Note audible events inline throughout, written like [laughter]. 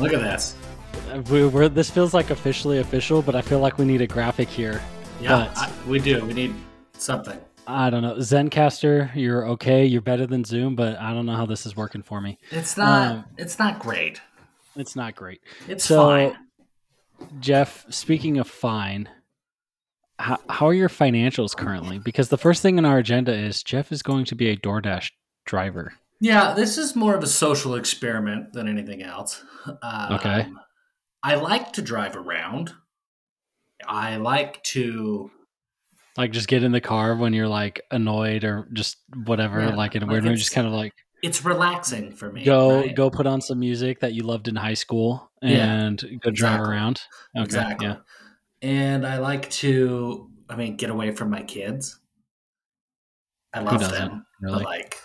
Look at this. We, we're, this feels like officially official, but I feel like we need a graphic here. Yeah, I, we do. We need something. I don't know. Zencastr, you're okay. You're better than Zoom, but I don't know how this is working for me. It's not. Um, it's not great. It's not great. It's so- fine. Jeff, speaking of fine, how, how are your financials currently? Because the first thing on our agenda is Jeff is going to be a DoorDash driver. Yeah, this is more of a social experiment than anything else. Um, Okay. I like to drive around. I like to. Like, just get in the car when you're like annoyed or just whatever, Yeah, like in a weird mood, just kind of like It's relaxing for me. go right? go put on some music that you loved in high school Yeah, and go drive exactly. around. Okay, exactly. yeah. And I like to. I mean, get away from my kids. I love them. really? But like,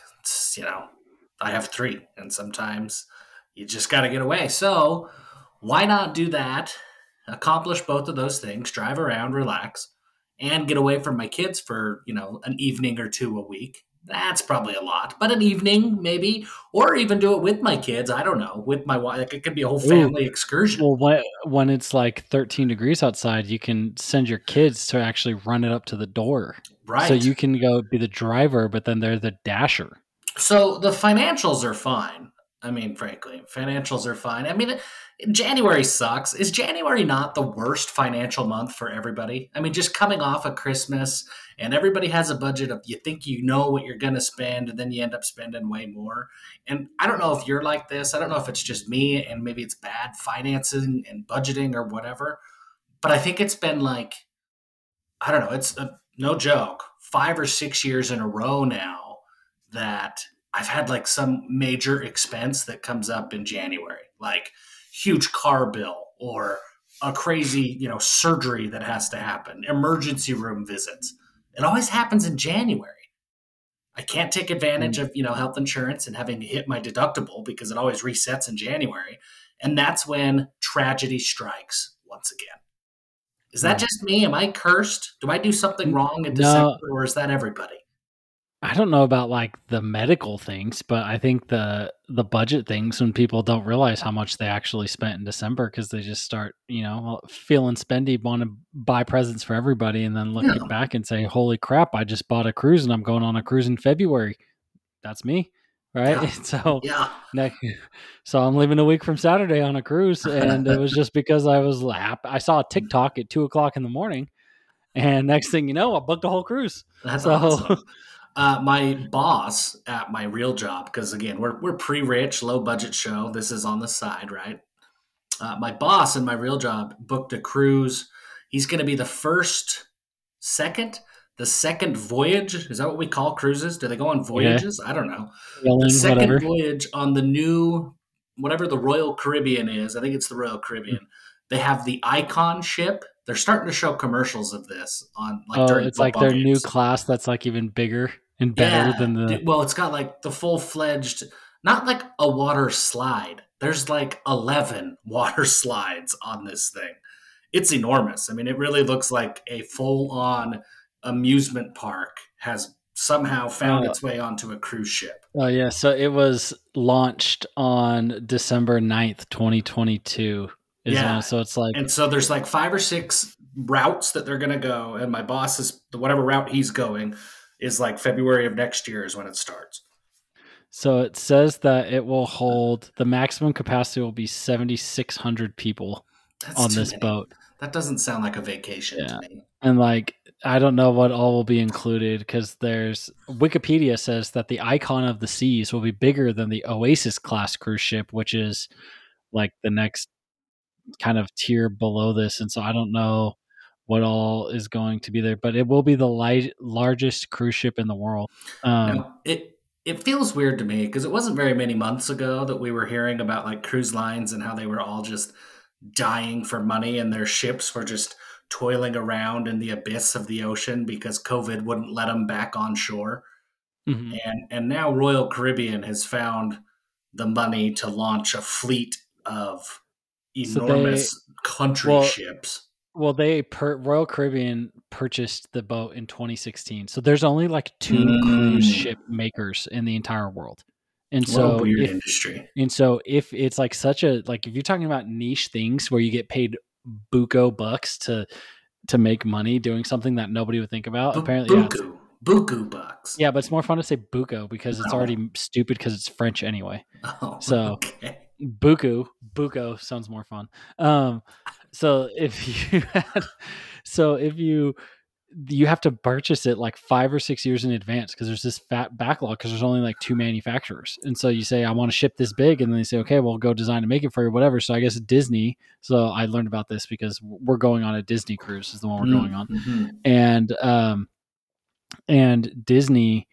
you know, I have three, and sometimes you just got to get away. So why not do that? Accomplish both of those things: drive around, relax, and get away from my kids for you know an evening or two a week. That's probably a lot, but an evening maybe, or even do it with my kids. I don't know, with my wife. Like it could be a whole Ooh. family excursion. Well, when, when it's like 13 degrees outside, you can send your kids to actually run it up to the door. right. So you can go be the driver, but then they're the dasher. So the financials are fine. I mean, frankly, financials are fine. I mean, January sucks. Is January not the worst financial month for everybody? I mean, just coming off of Christmas and everybody has a budget of you think you know what you're going to spend and then you end up spending way more. And I don't know if you're like this. I don't know if it's just me and maybe it's bad financing and budgeting or whatever. But I think it's been like, I don't know, it's a, no joke, five or six years in a row now that I've had like some major expense that comes up in January, like huge car bill or a crazy, you know, surgery that has to happen, emergency room visits. It always happens in January. I can't take advantage of, you know, health insurance and having to hit my deductible because it always resets in January. And that's when tragedy strikes once again. Is that Hmm. just me? Am I cursed? Do I do something wrong in No. December or is that everybody? I don't know about like the medical things, but I think the the budget things when people don't realize how much they actually spent in December because they just start, you know, feeling spendy, want to buy presents for everybody, and then look Yeah. back and say, "Holy crap! I just bought a cruise and I'm going on a cruise in February." That's me, right? Yeah. [laughs] So Yeah. next, so I'm leaving a week from Saturday on a cruise, and it was [laughs] just because I was lap. I saw a TikTok at two o'clock in the morning, and next thing you know, I booked a whole cruise. That's So- awesome. Uh, my boss at my real job, because again, we're, we're pre rich, low budget show. This is on the side, right? Uh, my boss in my real job booked a cruise. He's going to be the first, second, the second voyage. Is that what we call cruises? Do they go on voyages? I don't know. Yelling, The second whatever. voyage on the new, whatever the Royal Caribbean is. I think it's the Royal Caribbean. They have the Icon ship. They're starting to show commercials of this on like oh, during it's like their new class that's like even bigger and better Yeah. than the. Well, it's got like the full fledged, not like a water slide. There's like 11 [laughs] water slides on this thing. It's enormous. I mean, it really looks like a full on amusement park has somehow found Oh. its way onto a cruise ship. Oh yeah, so it was launched on December 9th, 2022. Is Yeah. so it's like And so there's like five or six routes that they're going to go. And my boss is, whatever route he's going, is like February of next year is when it starts. so it says that it will hold the maximum capacity will be 7600 people That's on this many. boat. That doesn't sound like a vacation Yeah. to me. And like I don't know what all will be included cuz there's Wikipedia says that the Icon of the Seas will be bigger than the Oasis class cruise ship which is like the next kind of tier below this and so I don't know what all is going to be there but it will be the light, largest cruise ship in the world. Um Now, it it feels weird to me because it wasn't very many months ago that we were hearing about like cruise lines and how they were all just dying for money and their ships were just toiling around in the abyss of the ocean because COVID wouldn't let them back on shore. mhm. And and now Royal Caribbean has found the money to launch a fleet of So they- enormous country well, ships. Well, they per Royal Caribbean purchased the boat in 2016. So there's only like two Mm. cruise ship makers in the entire world. And so weird if industry. and so if it's like such a like if you're talking about niche things where you get paid buco bucks to to make money doing something that nobody would think about, Bu- apparently yeah, it's- buku, buku bucks. yeah, but it's more fun to say buco because it's No. already stupid because it's French anyway. Oh, So- okay. Buku, buco sounds more fun. Um, so if you [laughs] had, so if you you have to purchase it like five or six years in advance because there's this fat backlog because there's only like two manufacturers, and so you say I want to ship this big, and then they say okay, well go design and make it for you, whatever. So I guess Disney. So I learned about this because we're going on a Disney cruise is the one we're going on Mhm. and um and disney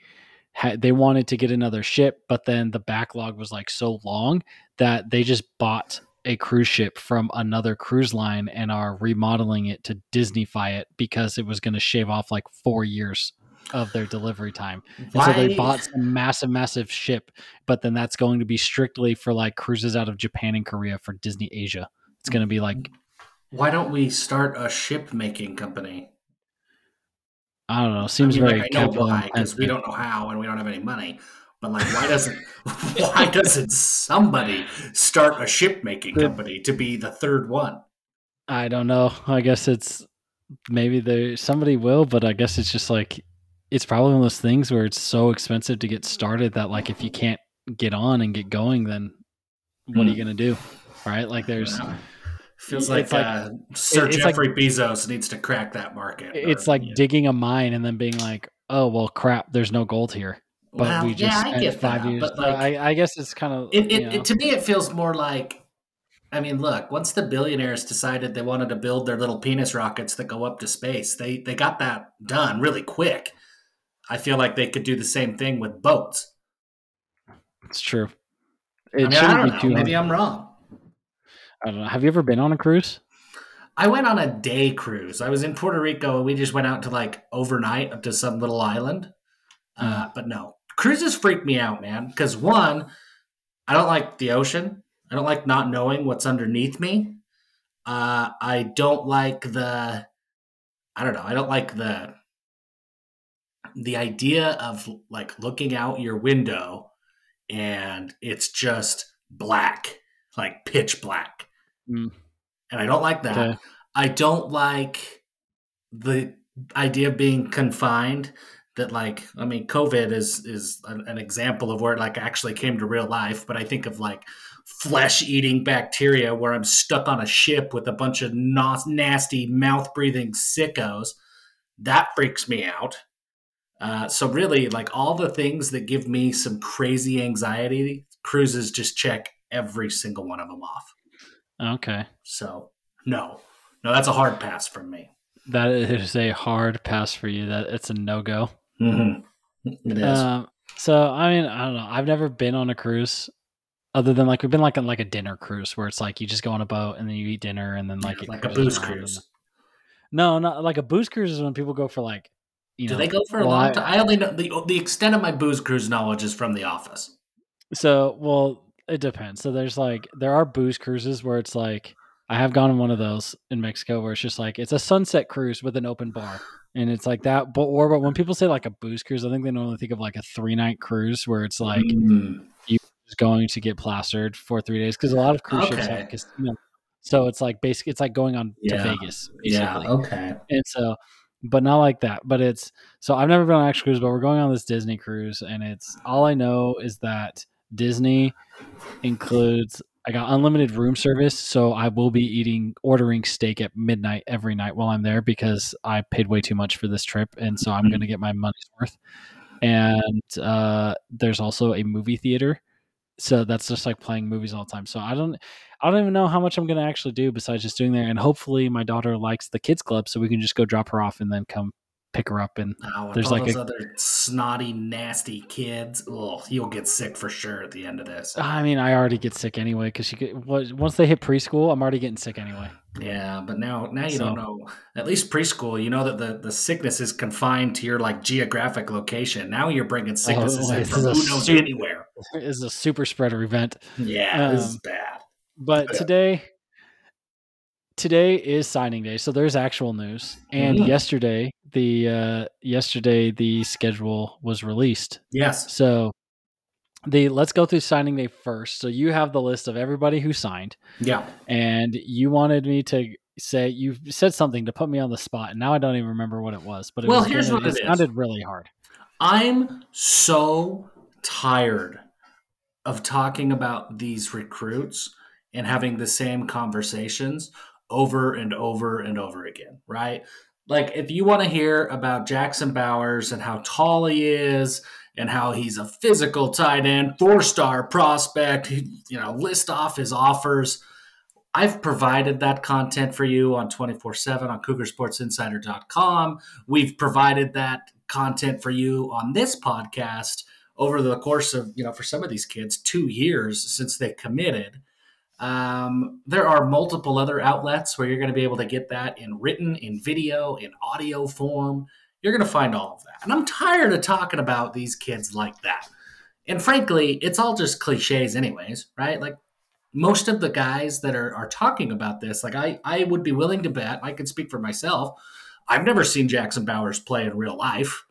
had they wanted to get another ship but then the backlog was like so long that they just bought a cruise ship from another cruise line and are remodeling it to disneyfy it because it was going to shave off like four years of their delivery time. And so they bought some massive massive ship but then that's going to be strictly for like cruises out of japan and korea for disney asia. It's going to be like mm-hmm. Why don't we start a ship making company? i don't know. Seems I mean, very like, I know why because we don't know how and we don't have any money. But like, why doesn't [laughs] why doesn't somebody start a ship making company to be the third one? I don't know. I guess it's maybe there somebody will, but I guess it's just like it's probably one of those things where it's so expensive to get started that like if you can't get on and get going, then what are you Hmm. gonna do? Right? Like there's Feels like, like- uh, Sir it's like- Jeffrey Bezos needs to crack that market. it's or- like yeah. digging a mine and then being like, oh well crap, there's no gold here. But Well, we just yeah, I get five that, years. but, like, I, I guess it's kind of It, it, it to me it feels more like I mean, look, once the billionaires decided they wanted to build their little penis rockets that go up to space, they they got that done really quick. I feel like they could do the same thing with boats. it's true. It I mean, I shouldn't don't be know. too Maybe hard. I'm wrong. I don't know. Have you ever been on a cruise? I went on a day cruise. I was in Puerto Rico and we just went out to like overnight up to some little island. Uh, but no, cruises freak me out, man. Because one, I don't like the ocean. I don't like not knowing what's underneath me. Uh, I don't like the. I don't know. I don't like the. The idea of like looking out your window, and it's just black, like pitch black, Mm. and I don't like that. Okay. I don't like the idea of being confined. That like, I mean, COVID is is an, an example of where it like actually came to real life. But I think of like flesh eating bacteria where I'm stuck on a ship with a bunch of nos- nasty mouth breathing sickos. That freaks me out. Uh, so really, like all the things that give me some crazy anxiety, cruises just check every single one of them off. Okay. So no, no, that's a hard pass from me. That is a hard pass for you. That it's a no go. Mm-hmm. It is. Um, so I mean, I don't know. I've never been on a cruise, other than like we've been like on like a dinner cruise where it's like you just go on a boat and then you eat dinner and then like it like a booze cruise. and- no, not like a booze cruise is when people go for like, you Do know. Do they go for a well, long I- time? I only know the the extent of my booze cruise knowledge is from The Office. So well, it depends. So there's like there are booze cruises where it's like I have gone on one of those in Mexico where it's just like it's a sunset cruise with an open bar. And it's like that, but or but when people say like a booze cruise, I think they normally think of like a three night cruise where it's like Mm. is going to get plastered for three days because a lot of cruise ships have casino. So it's like basically it's like going on Yeah. to Vegas, yeah. Okay. And so, but not like that. But it's so I've never been on an actual cruise, but we're going on this Disney cruise, and it's all I know is that Disney includes. I got unlimited room service, so I will be eating, ordering steak at midnight every night while I'm there because I paid way too much for this trip, and so I'm Mhm. going to get my money's worth. And uh, there's also a movie theater, so that's just like playing movies all the time. So I don't, I don't even know how much I'm going to actually do besides just doing there. And hopefully, my daughter likes the kids club, so we can just go drop her off and then come pick her up. And Oh, There's like those a- other snotty, nasty kids. Oh, you'll get sick for sure at the end of this. I mean, I already get sick anyway because she get, once they hit preschool, I'm already getting sick anyway. Yeah, but now now you So- don't know. At least preschool, you know that the, the sickness is confined to your like geographic location. Now you're bringing sicknesses Oh, [laughs] in from who knows super- anywhere. [laughs] It's a super spreader event. Yeah, this is Um, bad. But [laughs] today, today is signing day, so there's actual news. And Mhm. yesterday, the uh, yesterday the schedule was released. Yes. So the let's go through signing day first. So you have the list of everybody who signed, Yeah. and you wanted me to say you said something to put me on the spot, and now I don't even remember what it was. But it Well, was here's gonna- what it is. sounded really hard. I'm so tired of talking about these recruits and having the same conversations over and over and over again, right? Like, if you want to hear about Jackson Bowers and how tall he is and how he's a physical tight end, four star prospect, you know, list off his offers. I've provided that content for you on 24 7 on cougarsportsinsider.com. We've provided that content for you on this podcast over the course of, you know, for some of these kids, two years since they committed. Um, there are multiple other outlets where you're going to be able to get that in written, in video, in audio form. You're going to find all of that. And I'm tired of talking about these kids like that. And frankly, it's all just cliches, anyways, right? Like most of the guys that are, are talking about this, like I, I would be willing to bet, I can speak for myself. I've never seen Jackson Bowers play in real life.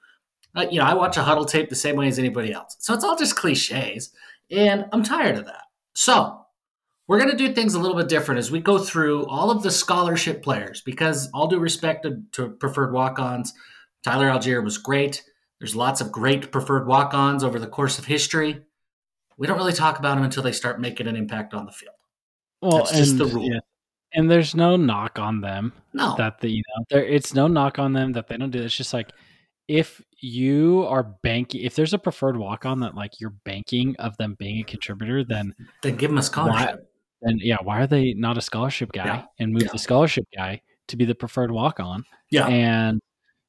Uh, you know, I watch a Hudl tape the same way as anybody else. So it's all just cliches. And I'm tired of that. So we're going to do things a little bit different as we go through all of the scholarship players because, all due respect to, to preferred walk ons, Tyler Allgeier was great. There's lots of great preferred walk ons over the course of history. We don't really talk about them until they start making an impact on the field. Well, That's just and, the rule. yeah, and there's no knock on them No. that the you know there it's no knock on them that they don't do. it. It's just like if you are banking, if there's a preferred walk on that like you're banking of them being a contributor, then then give them a scholarship. Then yeah, why are they not a scholarship guy Yeah. and move Yeah. the scholarship guy to be the preferred walk on? Yeah. And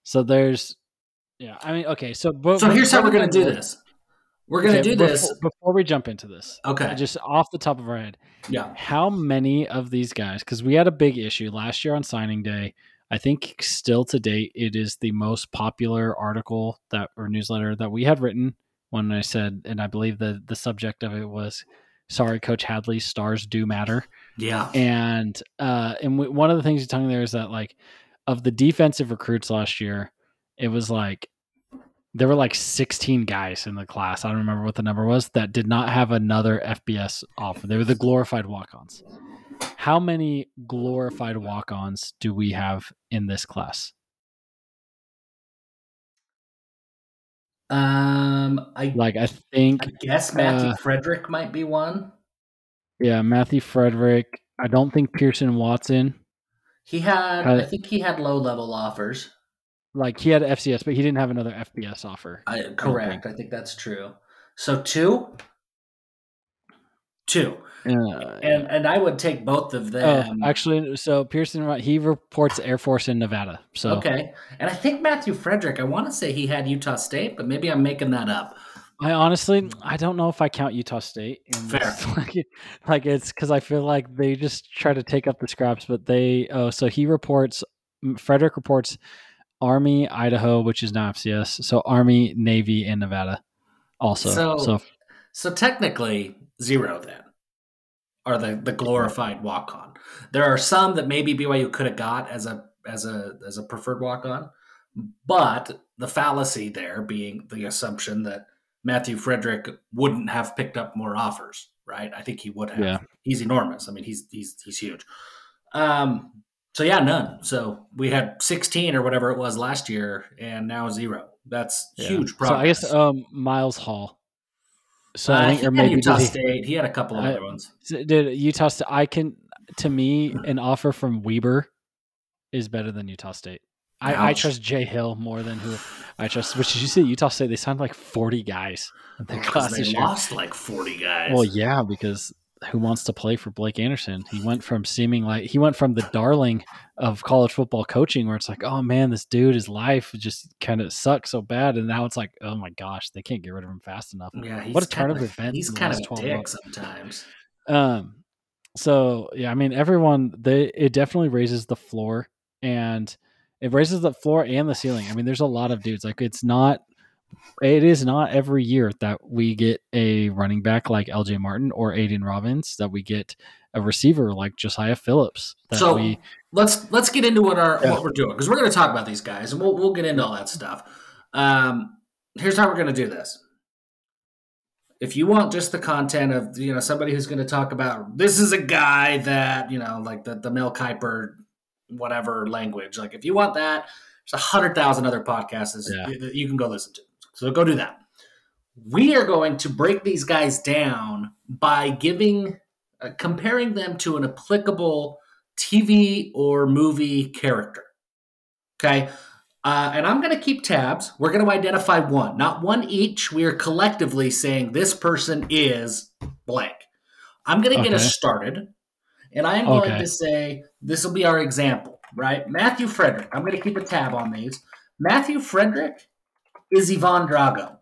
so there's yeah, I mean okay, so but, so here's how we're going to do this. We're going to okay, do before- this. before we jump into this. Okay. Just off the top of our head, Yeah. how many of these guys because we had a big issue last year on signing day i think still to date it is the most popular article that or newsletter that we had written when i said and i believe the the subject of it was sorry coach hadley stars do matter. Yeah. and uh and one of the things you're telling me there is that like of the defensive recruits last year it was like there were like 16 guys in the class. I don't remember what the number was that did not have another fbs offer. They were the glorified walk-ons. How many glorified walk-ons do we have in this class Um, I, like i think I guess Matthew uh, Frederick might be one. yeah matthew frederick i don't think pearson watson He had, I think he had low level offers. like he had fcs but he didn't have another fbs offer I, correct. I think that's true. So two, two, uh, and and I would take both of Oh, them. actually, so Pearson he reports Air Force in Nevada. So okay, and I think Matthew Frederick. I want to say he had Utah State, but maybe I'm making that up. I honestly I don't know if I count Utah State. Fair. [laughs] Like, like it's because I feel like they just try to take up the scraps, but they oh so he reports Frederick reports Army Idaho, which is now FCS. So Army Navy in Nevada, also. So- so So technically zero then, are the the glorified walk on. There are some that maybe BYU could have got as a as a as a preferred walk on, but the fallacy there being the assumption that Matthew Frederick wouldn't have picked up more offers, right? I think he would have. Yeah. He's enormous. I mean, he's he's he's huge. Um. So yeah, none. So we had 16 or whatever it was last year, and now zero. That's yeah. huge So. I guess um Miles Hall. So Uh, I think or maybe Utah he- State. He had a couple of I- other ones. Did Utah State? I can to me an offer from Weber is better than Utah State. I, I trust Jay Hill more than who I trust. Which did you see? Utah State they signed like forty guys in their Because class they year. lost like 40 guys. Well, yeah, because who wants to play for Blake Anderson? He went from seeming like he went from the darling of college football coaching, where it's like, oh man, this dude, his life just kind of sucks so bad, and now it's like, oh my gosh, they can't get rid of him fast enough. yeah, what a turn of events He's kind of last a 12 dick months. sometimes. Um, so yeah, I mean, everyone they it definitely raises the floor, and it raises the floor and the ceiling. I mean, there's a lot of dudes. Like it's not, it is not every year that we get a running back like L.J. Martin or Aidan Robbins that we get a receiver like Josiah Phillips. That So we let's let's get into what our Yeah. what we're doing because we're going to talk about these guys and we'll we'll get into all that stuff. Um, here's how we're going to do this. if you want just the content of you know somebody who's going to talk about this is a guy that you know like the the Mel Kiper whatever language, like if you want that, there's a hundred thousand other podcasts Yeah. you, you can go listen to. So go do that. We are going to break these guys down by giving uh, comparing them to an applicable TV or movie character. Okay. Uh, and I'm going to keep tabs. We're going to identify one, not one each. We are collectively saying this person is blank. I'm going to get us started. And I am going to say this will be our example, right? Matthew Frederick. I'm going to keep a tab on these. Matthew Frederick is Ivan Drago.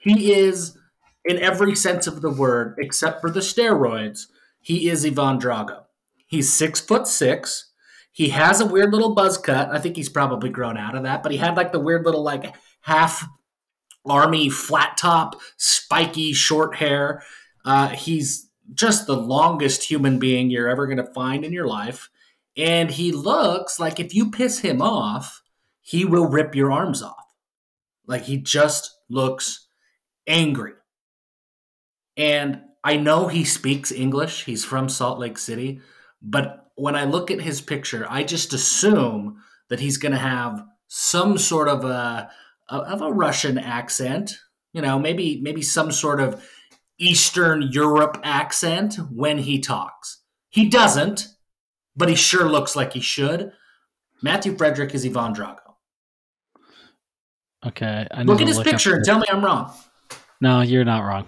He is, in every sense of the word, except for the steroids, he is Ivan Drago. He's six foot six. He has a weird little buzz cut. I think he's probably grown out of that, but he had like the weird little like half army flat top, spiky short hair. Uh, he's just the longest human being you're ever going to find in your life. And he looks like if you piss him off, he will rip your arms off. Like he just looks angry. And I know he speaks English. He's from Salt Lake City. But when I look at his picture, I just assume that he's going to have some sort of a of a Russian accent. You know, maybe maybe some sort of Eastern Europe accent when he talks. He doesn't, but he sure looks like he should. Matthew Frederick is Ivan Drago. Okay. I Look at his up picture and tell me I'm wrong. No, you're not wrong.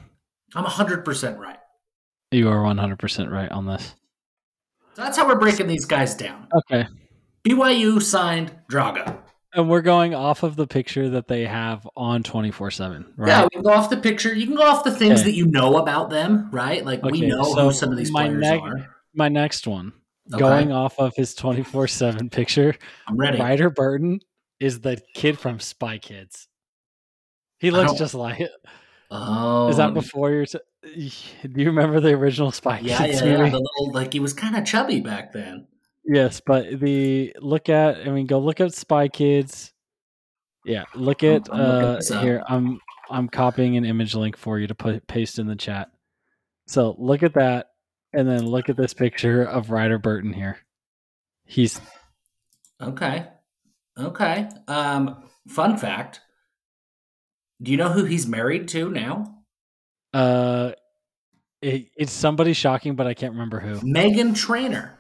I'm 100% right. You are 100% right on this. So that's how we're breaking these guys down. Okay. BYU signed Drago. And we're going off of the picture that they have on 24 7, right? Yeah, we can go off the picture. You can go off the things Okay. that you know about them, right? Like we know so who some of these my players neg- are. My next one, Okay. going off of his 24 7 picture, I'm ready. Ryder Burton is the kid from Spy Kids. He looks just like it. Oh, Is that before your. T- [sighs] Do you remember the original Spy Yeah, Kids yeah, yeah. The little like he was kind of chubby back then. Yes, but the look at I mean go look at Spy Kids. Yeah, look I'm- at I'm uh here I'm I'm copying an image link for you to put paste in the chat. So look at that and then look at this picture of Ryder Burton here. He's Okay, okay. Um, fun fact. Do you know who he's married to now? uh it, it's somebody shocking but I can't remember who. Meghan Trainor.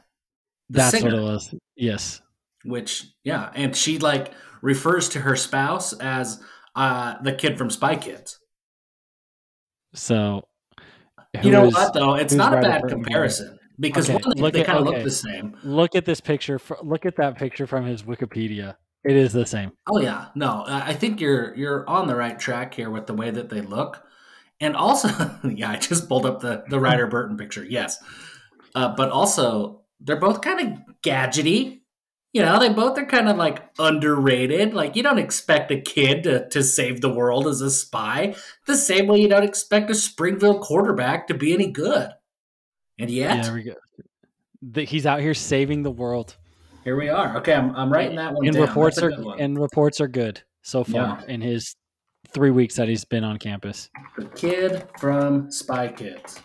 That's singer. what it was. Yes. which yeah and she like refers to her spouse as uh the kid from spy kids So you know is- what though it's not a bad comparison because Okay, one, they, look they kind of okay. look the same look at this picture look at that picture from his Wikipedia. It is the same. oh yeah no i think you're you're on the right track here with the way that they look and also [laughs] yeah i just pulled up the the ryder [laughs] burton picture yes uh, but also they're both kind of gadgety you know they both are kind of like underrated like you don't expect a kid to, to save the world as a spy the same way you don't expect a Springville quarterback to be any good and yet Yeah, there we go. The, he's out here saving the world. Here we are okay i'm, I'm writing that one and down reports are good one. and reports are good so far in his three weeks that he's been on campus. The kid from Spy Kids.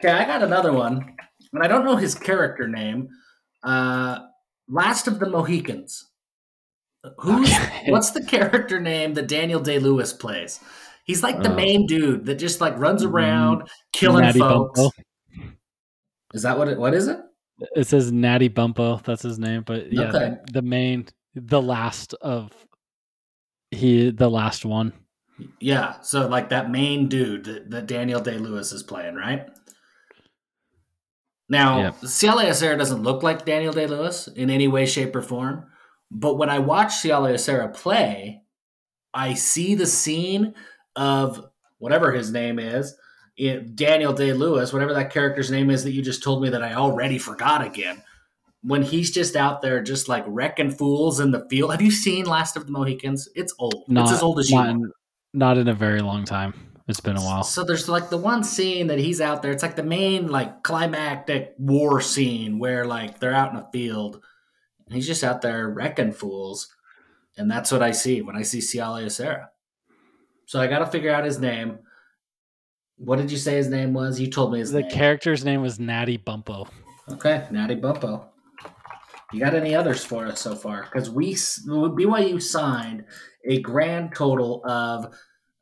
Okay, I got another one, and I don't know his character name. Uh, Last of the Mohicans. Who's Okay. [laughs] what's the character name that Daniel Day Lewis plays? He's like the Uh, main dude that just like runs around killing folks. Bumppo. Is that what it? What is it? It says Natty Bumppo. That's his name. But yeah, Okay. the, the main, the last of he, the last one. Yeah, so like that main dude that, that Daniel Day Lewis is playing, right? Now, Yep. Siale Esera doesn't look like Daniel Day Lewis in any way, shape, or form. But when I watch Siale Esera play, I see the scene of whatever his name is, it, Daniel Day Lewis, whatever that character's name is that you just told me that I already forgot again. When he's just out there, just like wrecking fools in the field. Have you seen Last of the Mohicans? It's old. Not it's as old as you. not, in, not in a very long time. It's been a while. So there's like the one scene that he's out there. It's like the main like climactic war scene where like they're out in a field. And he's just out there wrecking fools, and that's what I see when I see Siale Esera. So I got to figure out his name. What did you say his name was? You told me his The name. character's name was Natty Bumppo. okay, Natty Bumppo. You got any others for us so far? Because we BYU signed a grand total of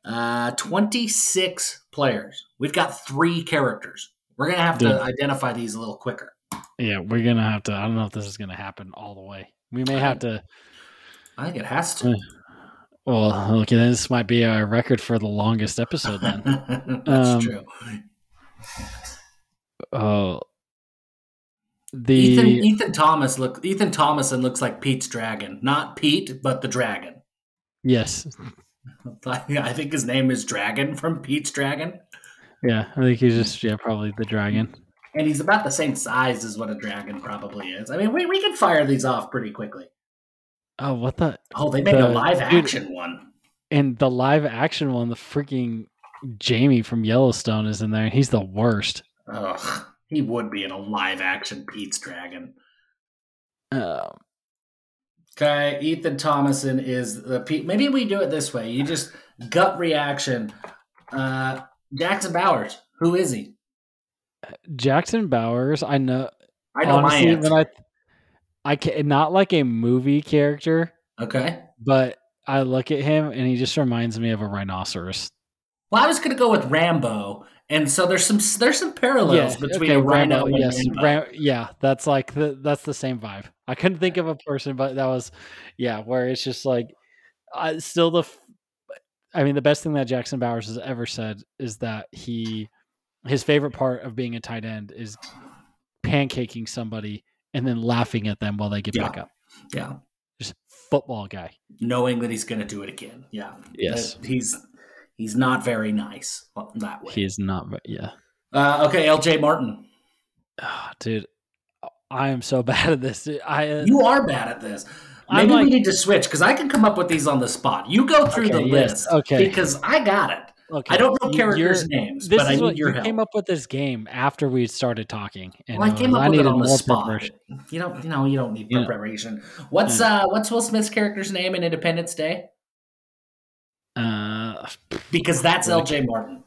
uh, 26 players. We've got three characters. We're gonna have to identify these a little quicker. Yeah, we're gonna have to. I don't know if this is gonna happen all the way. We may have to. I think it has to. Well, okay, this might be our record for the longest episode then. [laughs] That's Um, true. Oh, the Ethan Ethan Thomas look Ethan Thomason looks like Pete's dragon, not Pete, but the dragon. yes, [laughs] I think his name is Dragon from Pete's Dragon, yeah. I think he's just yeah, probably the dragon. and he's about the same size as what a dragon probably is. I mean, we, we can fire these off pretty quickly. Oh, what the? Oh, they made a The- live dude- action one. And the live action one, the freaking Jamie from Yellowstone is in there. and He's the worst. Ugh, he would be in a live action Pete's Dragon. Uh, Okay, Ethan Thomason is the Pete. Maybe we do it this way. You just gut reaction. Uh, Jackson Bowers. Who is he? Jackson Bowers, I know. I know honestly, my answer. when I, I can not like a movie character, okay. but I look at him and he just reminds me of a rhinoceros. Well, I was going to go with Rambo, and so there's some there's some parallels between a rhino Rambo, and yes, Rambo. Ram- yeah, that's like the that's the same vibe. I couldn't think of a person, but that was yeah, where it's just like I still the. I mean, the best thing that Jackson Bowers has ever said is that he his favorite part of being a tight end is pancaking somebody and then laughing at them while they get Yeah. back up. yeah, Just football guy. knowing that he's going to do it again. Yeah. Yes. That he's he's not very nice that way. He is not. Yeah, Uh, okay, L.J. Martin, Ah, dude, I am so [laughs] bad at this. dude. I uh, you are bad at this. Maybe we need to switch because I can come up with these on the spot. You go through the yes, list, okay. Because I got it. Okay. I don't know characters' you're- names, This but I is need what your you help. came up with this game after we started talking. And well, I came was- up with it on the more spot. preparation. You don't, you know, you don't need Yeah. preparation. What's uh, what's Will Smith's character's name in Independence Day? Uh, [sighs] because that's LJ Martin.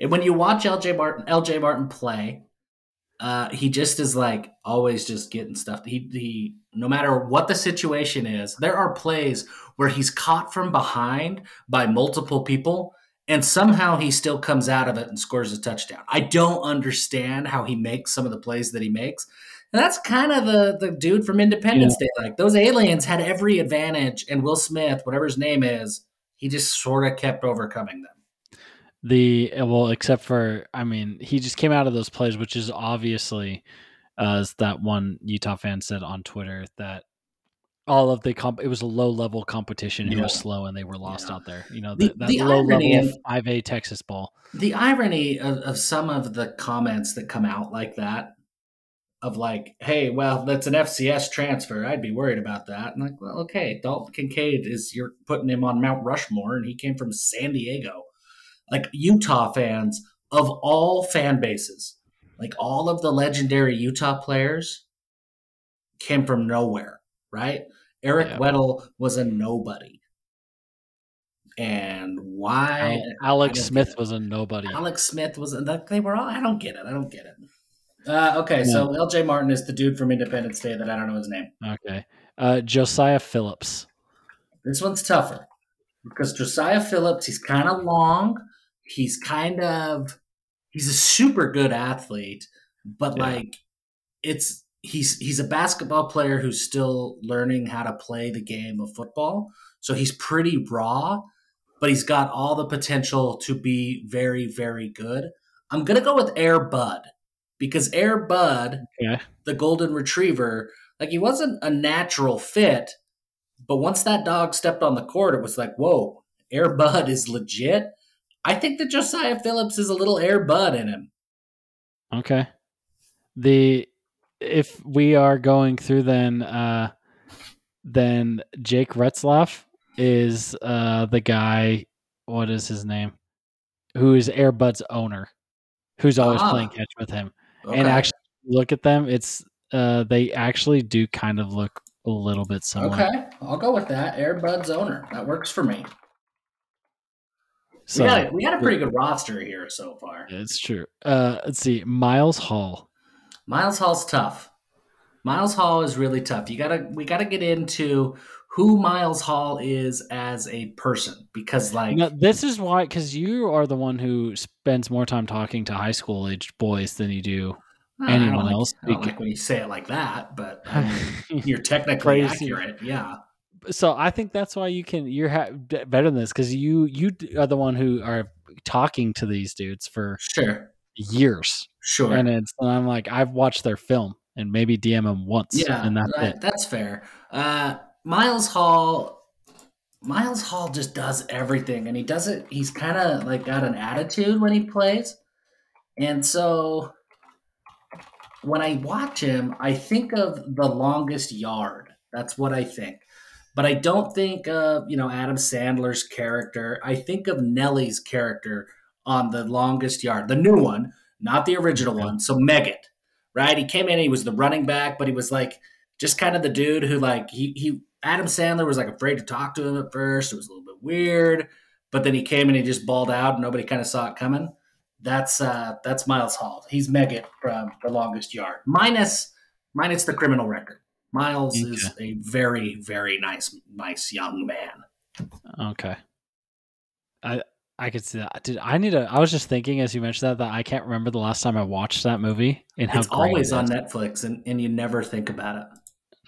And When you watch LJ Martin, LJ Martin play, uh, he just is like always just getting stuff. He he, no matter what the situation is, there are plays where he's caught from behind by multiple people, and somehow he still comes out of it and scores a touchdown. I don't understand how he makes some of the plays that he makes. And that's kind of the the dude from Independence Day. Like those aliens had every advantage, and Will Smith, whatever his name is, he just sort of kept overcoming them. the uh, well, except for I mean, he just came out of those plays, which is obviously, uh, as that one Utah fan said on Twitter that all of the comp it was a low level competition. It was slow, and they were lost Yeah. out there. You know, The- the, that the low irony level of- of five A Texas ball. The irony of, of some of the comments that come out like that, of like, hey, well, that's an FCS transfer. I'd be worried about that. And like, well, okay, Dalton Kincaid is you're putting him on Mount Rushmore, and he came from San Diego. Like Utah fans of all fan bases, like all of the legendary Utah players came from nowhere, right? Eric Yeah. Weddle was a nobody. And why Alex Smith was a nobody. Alex Smith was like they were all. I don't get it. I don't get it. Uh, okay, so L.J. Martin is the dude from Independence Day that I don't know his name. Okay, uh, Josiah Phillips. This one's tougher because Josiah Phillips. He's kind of long. He's kind of he's a super good athlete, but Yeah. like it's he's he's a basketball player who's still learning how to play the game of football. So he's pretty raw, but he's got all the potential to be very very good. I'm gonna go with Air Bud because Air Bud Okay, the golden retriever, like he wasn't a natural fit, but once that dog stepped on the court, it was like, whoa, Air Bud is legit. I think that Josiah Phillips is a little Air Bud in him. okay. The if we are going through, then uh, then Jake Retzlaff is uh, the guy. What is his name? Who is Airbud's owner? Who's always Ah. playing catch with him? Okay. And actually, look at them. It's uh, they actually do kind of look a little bit similar. okay, I'll go with that. Airbud's owner. That works for me. So we, got a, we got a pretty good roster here so far. it's true. Uh, let's see. Miles Hall. Miles Hall's tough. Miles Hall is really tough. You gotta we gotta get into who Miles Hall is as a person because like No, this is why, because you are the one who spends more time talking to high school aged boys than you do uh, don't anyone like- else. I don't like when you say it like that, but I mean, [laughs] you're technically accurate. Yeah. so I think that's why you can you're ha- better than this because you you are the one who are talking to these dudes for Sure. Years, Sure. and it's and I'm like I've watched their film and maybe DM them once, yeah, and that's that- it. that's fair. Uh, Miles Hall, Miles Hall just does everything, and he does it. He's kind of like got an attitude when he plays, and so when I watch him, I think of the longest yard. That's what I think. But I don't think of, you know, Adam Sandler's character. I think of Nelly's character on the longest yard, the new one, not the original one. So Megget, right? He came in, he was the running back, but he was like just kind of the dude who like he he Adam Sandler was like afraid to talk to him at first. It was a little bit weird, but then he came in and he just balled out and nobody kind of saw it coming. That's uh that's Miles Hall. He's Megget from the longest yard. Minus minus the criminal record. Miles is a very, very nice, nice young man. Okay. I I could see that. Did I need a? I was just thinking as you mentioned that that I can't remember the last time I watched that movie and how It's always it on. Netflix and, and you never think about it.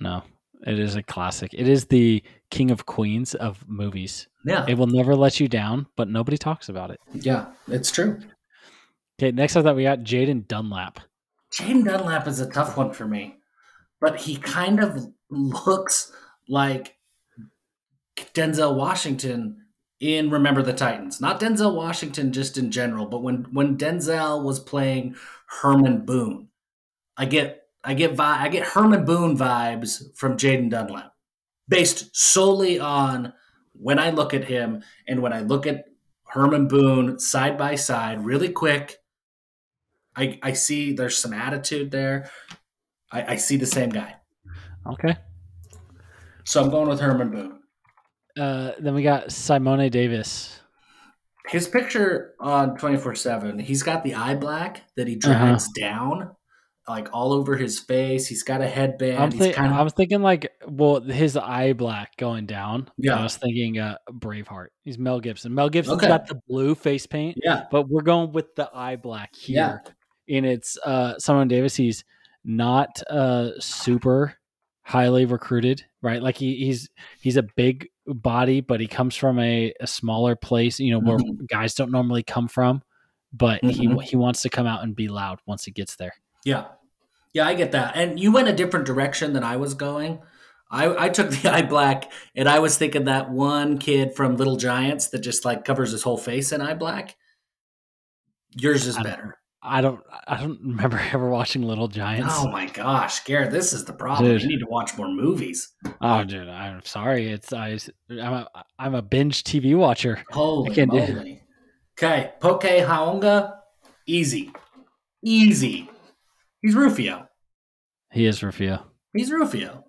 No, it is a classic. It is the king of queens of movies. Yeah. It will never let you down, but nobody talks about it. yeah, it's true. Okay, next up that we got Jaden Dunlap. Jaden Dunlap is a tough one for me, but he kind of looks like Denzel Washington in Remember the Titans. Not Denzel Washington just in general, but when when Denzel was playing Herman Boone, I get I get vi- I get Herman Boone vibes from Jaden Dunlap, based solely on when I look at him and when I look at Herman Boone side by side, really quick. I, I see there's some attitude there. I, I see the same guy. Okay. So I'm going with Herman Boone. Uh, then we got Simone Davis. His picture on 24 7, he's got the eye black that he drags down, like all over his face. He's got a headband. I'm, he's thi- kind I of, was thinking like, well, his eye black going down. Yeah. I was thinking uh, Braveheart. He's Mel Gibson. Mel Gibson's Okay. got the blue face paint, yeah, but we're going with the eye black here. Yeah. And it's uh, Simone Davis. He's not uh, super highly recruited, right? Like he, he's he's a big body, but he comes from a, a smaller place, you know, where Mhm. guys don't normally come from. But he Mhm. he wants to come out and be loud once he gets there. yeah. Yeah, I get that. And you went a different direction than I was going. I, I took [laughs] the eye black and I was thinking that one kid from Little Giants that just like covers his whole face in eye black. Yours is better. I don't I don't [laughs] remember ever watching Little Giants. Oh my gosh, Garrett, this is the problem. Dude. You need to watch more movies. Oh, dude, I'm sorry. It's I, I'm a I'm a binge TV watcher. Holy can't do- moly. Okay, Poke Haonga, easy. Easy. He's Rufio. He is Rufio. He's Rufio.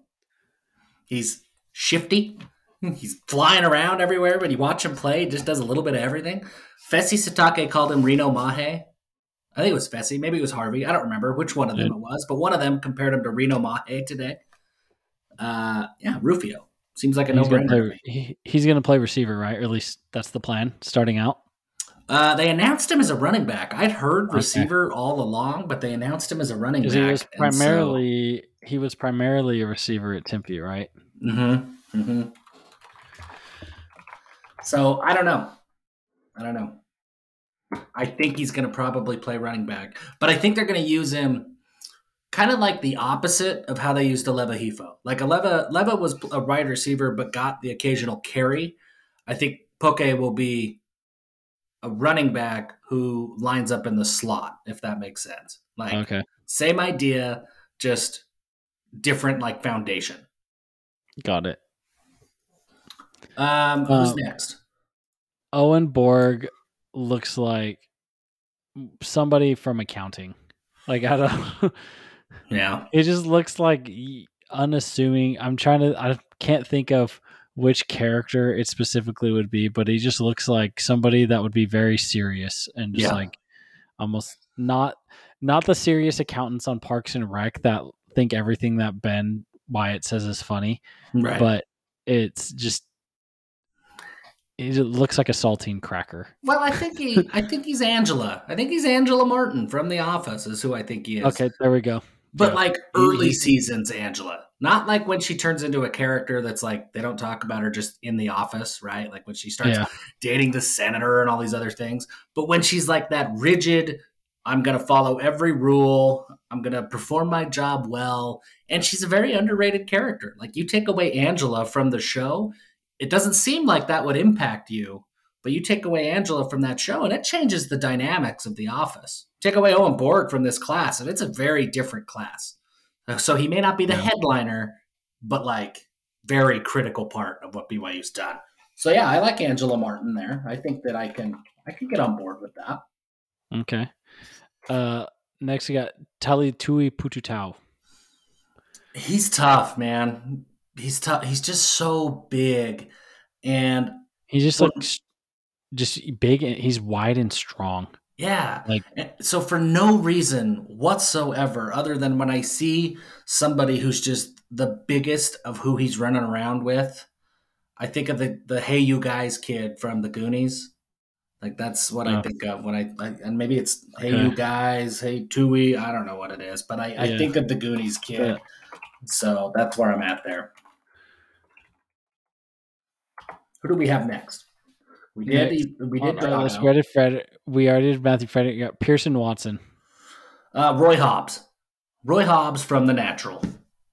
He's shifty. [laughs] He's flying around everywhere, but you watch him play, he just does a little bit of everything. Fesi Sitake called him Reno Mahe. I think it was Fesi. Maybe it was Harvey. I don't remember which one of them it was, but one of them compared him to Reno Mahe today. Uh, yeah, Rufio. Seems like a to me. he, he's gonna play receiver, right? Or at least that's the plan starting out. Uh, they announced him as a running back. I'd heard Okay. receiver all along, but they announced him as a running back. He was primarily he was primarily a receiver at Tempe, right? Mm-hmm. Mm-hmm. So I don't know. I don't know. I think he's going to probably play running back, but I think they're going to use him kind of like the opposite of how they used Aleva Hifo. Like Aleva, Leva was a wide receiver, but got the occasional carry. I think Poke will be a running back who lines up in the slot, if that makes sense. Like Okay, same idea, just different like foundation. got it. Um, who's Um, next? Owen Borg looks like somebody from accounting. Like I don't. [laughs] Yeah. it just looks like unassuming. I'm trying to. I can't think of which character it specifically would be, but he just looks like somebody that would be very serious and just Yeah. like almost not not the serious accountants on Parks and Rec that think everything that Ben Wyatt says is funny, Right. but it's just it looks like a saltine cracker. well, I think he [laughs] I think he's Angela. I think he's Angela Martin from The Office is who I think he is. Okay, there we go. But Yeah. like early seasons Angela. Not like when she turns into a character that's like they don't talk about her just in the office, right? Like when she starts Yeah. dating the senator and all these other things. But when she's like that rigid, I'm going to follow every rule, I'm going to perform my job well, and she's a very underrated character. Like you take away Angela from the show, it doesn't seem like that would impact you, but you take away Angela from that show and it changes the dynamics of the office. Take away Owen Borg from this class and it's a very different class. Uh, So he may not be the Yeah. headliner, but like very critical part of what BYU's done. So yeah, I like Angela Martin there. I think that I can I can get on board with that. Okay. Uh next we got Tali Tui Pututau. He's tough, man. He's tough. He's just so big, and He just Well- looks just big and he's wide and strong. yeah. Like- eh, so for no reason whatsoever, other than when I see somebody who's just the biggest of who he's running around with, I think of the the Hey You Guys kid from the Goonies. Like that's what I Oh. think of when I, I and maybe it's Hey Okay. You Guys, Hey Tui. I don't know what it is, but I, I think of the Goonies kid. Yeah. So that's where I'm at there. Who do we have next? We did. Next we did. our list, Drago. we already Fred. We already did Matthew Frederick. We got Pearson Watson. Uh, Roy Hobbs. Roy Hobbs from The Natural.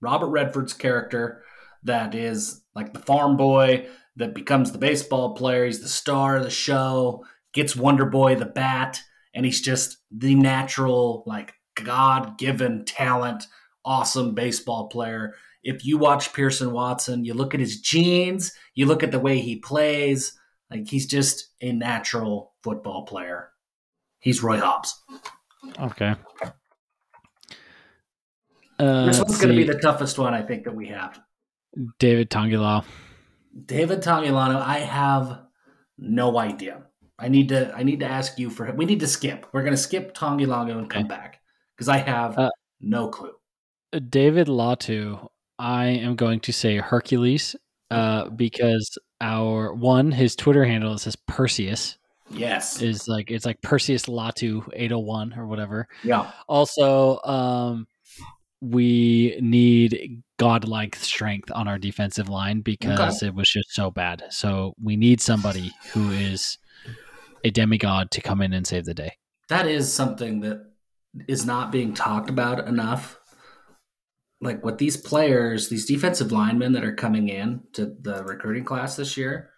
Robert Redford's character that is like the farm boy that becomes the baseball player. He's the star of the show, gets Wonder Boy the bat, and he's just the natural, like God given talent, awesome baseball player. If you watch Pearson Watson, you look at his genes, you look at the way he plays, like he's just a natural football player. He's Roy Hobbs. Okay. Uh, This one's going to be the toughest one I think that we have. David Tongila. David Tangilano, I have no idea. I need to I need to ask you for we need to skip. We're gonna skip Tongilano and come Okay. back. Because I have Uh, no clue. David Latu. I am going to say Hercules uh, because our one his Twitter handle is says Perseus Yes. is like it's like Perseus Latu eight hundred one or whatever. yeah. Also, um, we need godlike strength on our defensive line because it was just so bad. So we need somebody who is a demigod to come in and save the day. That is something that is not being talked about enough. Like with these players, these defensive linemen that are coming in to the recruiting class this year,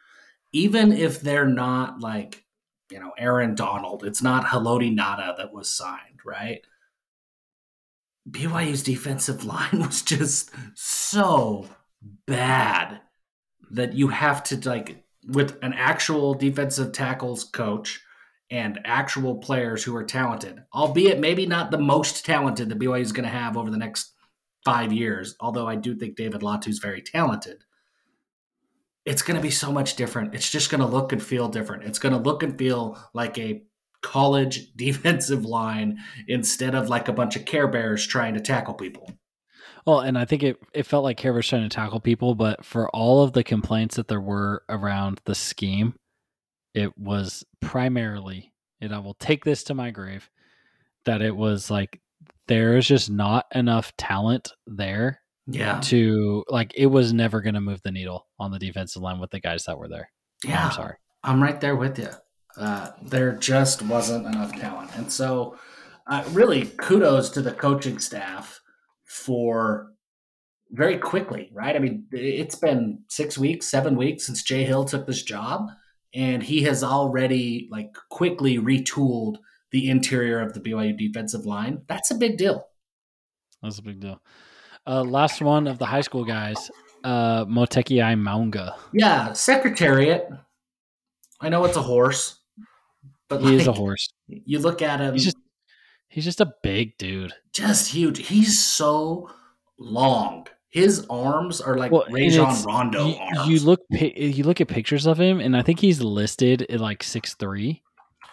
even if they're not like, you know, Aaron Donald, it's not Haloti Ngata that was signed, right? BYU's defensive [laughs] line was just so bad that you have to like with an actual defensive tackles coach and actual players who are talented, albeit maybe not the most talented that BYU is going to have over the next five years. Although I do think David Latu is very talented. It's going to be so much different. It's just going to look and feel different. It's going to look and feel like a college [laughs] defensive line instead of like a bunch of Care Bears trying to tackle people. Well, and I think it, it felt like Care was trying to tackle people, but for all of the complaints that there were around the scheme, it was primarily, and I will take this to my grave, that it was like there is just not enough talent there Yeah. to like it was never going to move the needle on the defensive line with the guys that were there. Yeah. I'm sorry. I'm right there with you. Uh, there just wasn't enough talent. And so, uh, really, kudos to the coaching staff for very quickly, right? I mean, it's been six weeks, seven weeks since Jay Hill took this job, and he has already like quickly retooled the interior of the BYU defensive line. That's a big deal. That's a big deal. Uh, last one of the high school guys, uh, Moteki Maunga. Yeah, Secretariat. I know it's a horse, but He is a horse. You look at him. He's just he's just a big dude. just huge. He's so long. his arms are like Well, Rajon Rondo you, arms. you look you look at pictures of him, and I think he's listed at like six three,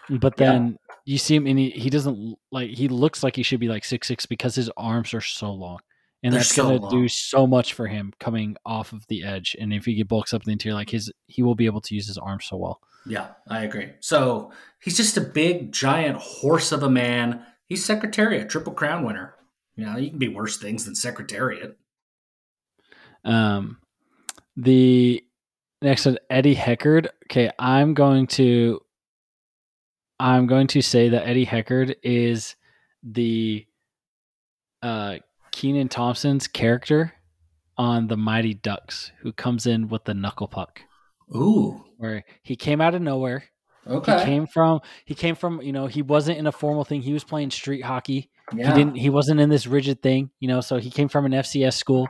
but then you see him, and he, he doesn't like he looks like he should be like six six because his arms are so long, and They're that's so gonna long. do so much for him coming off of the edge. And if he bulks up the interior, like his he will be able to use his arms so well. Yeah, I agree. So he's just a big, giant horse of a man. He's Secretariat, Triple Crown winner. You know, you can be worse things than Secretariat. Um, the next one, Eddie Heckard. Okay, I'm going to I'm going to say that Eddie Heckard is the uh Kenan Thompson's character on the Mighty Ducks, who comes in with the knuckle puck, Ooh, where he came out of nowhere. okay. He came from he came from you know he wasn't in a formal thing. He was playing street hockey. yeah. He didn't. He wasn't in this rigid thing, you know. So he came from an FCS school,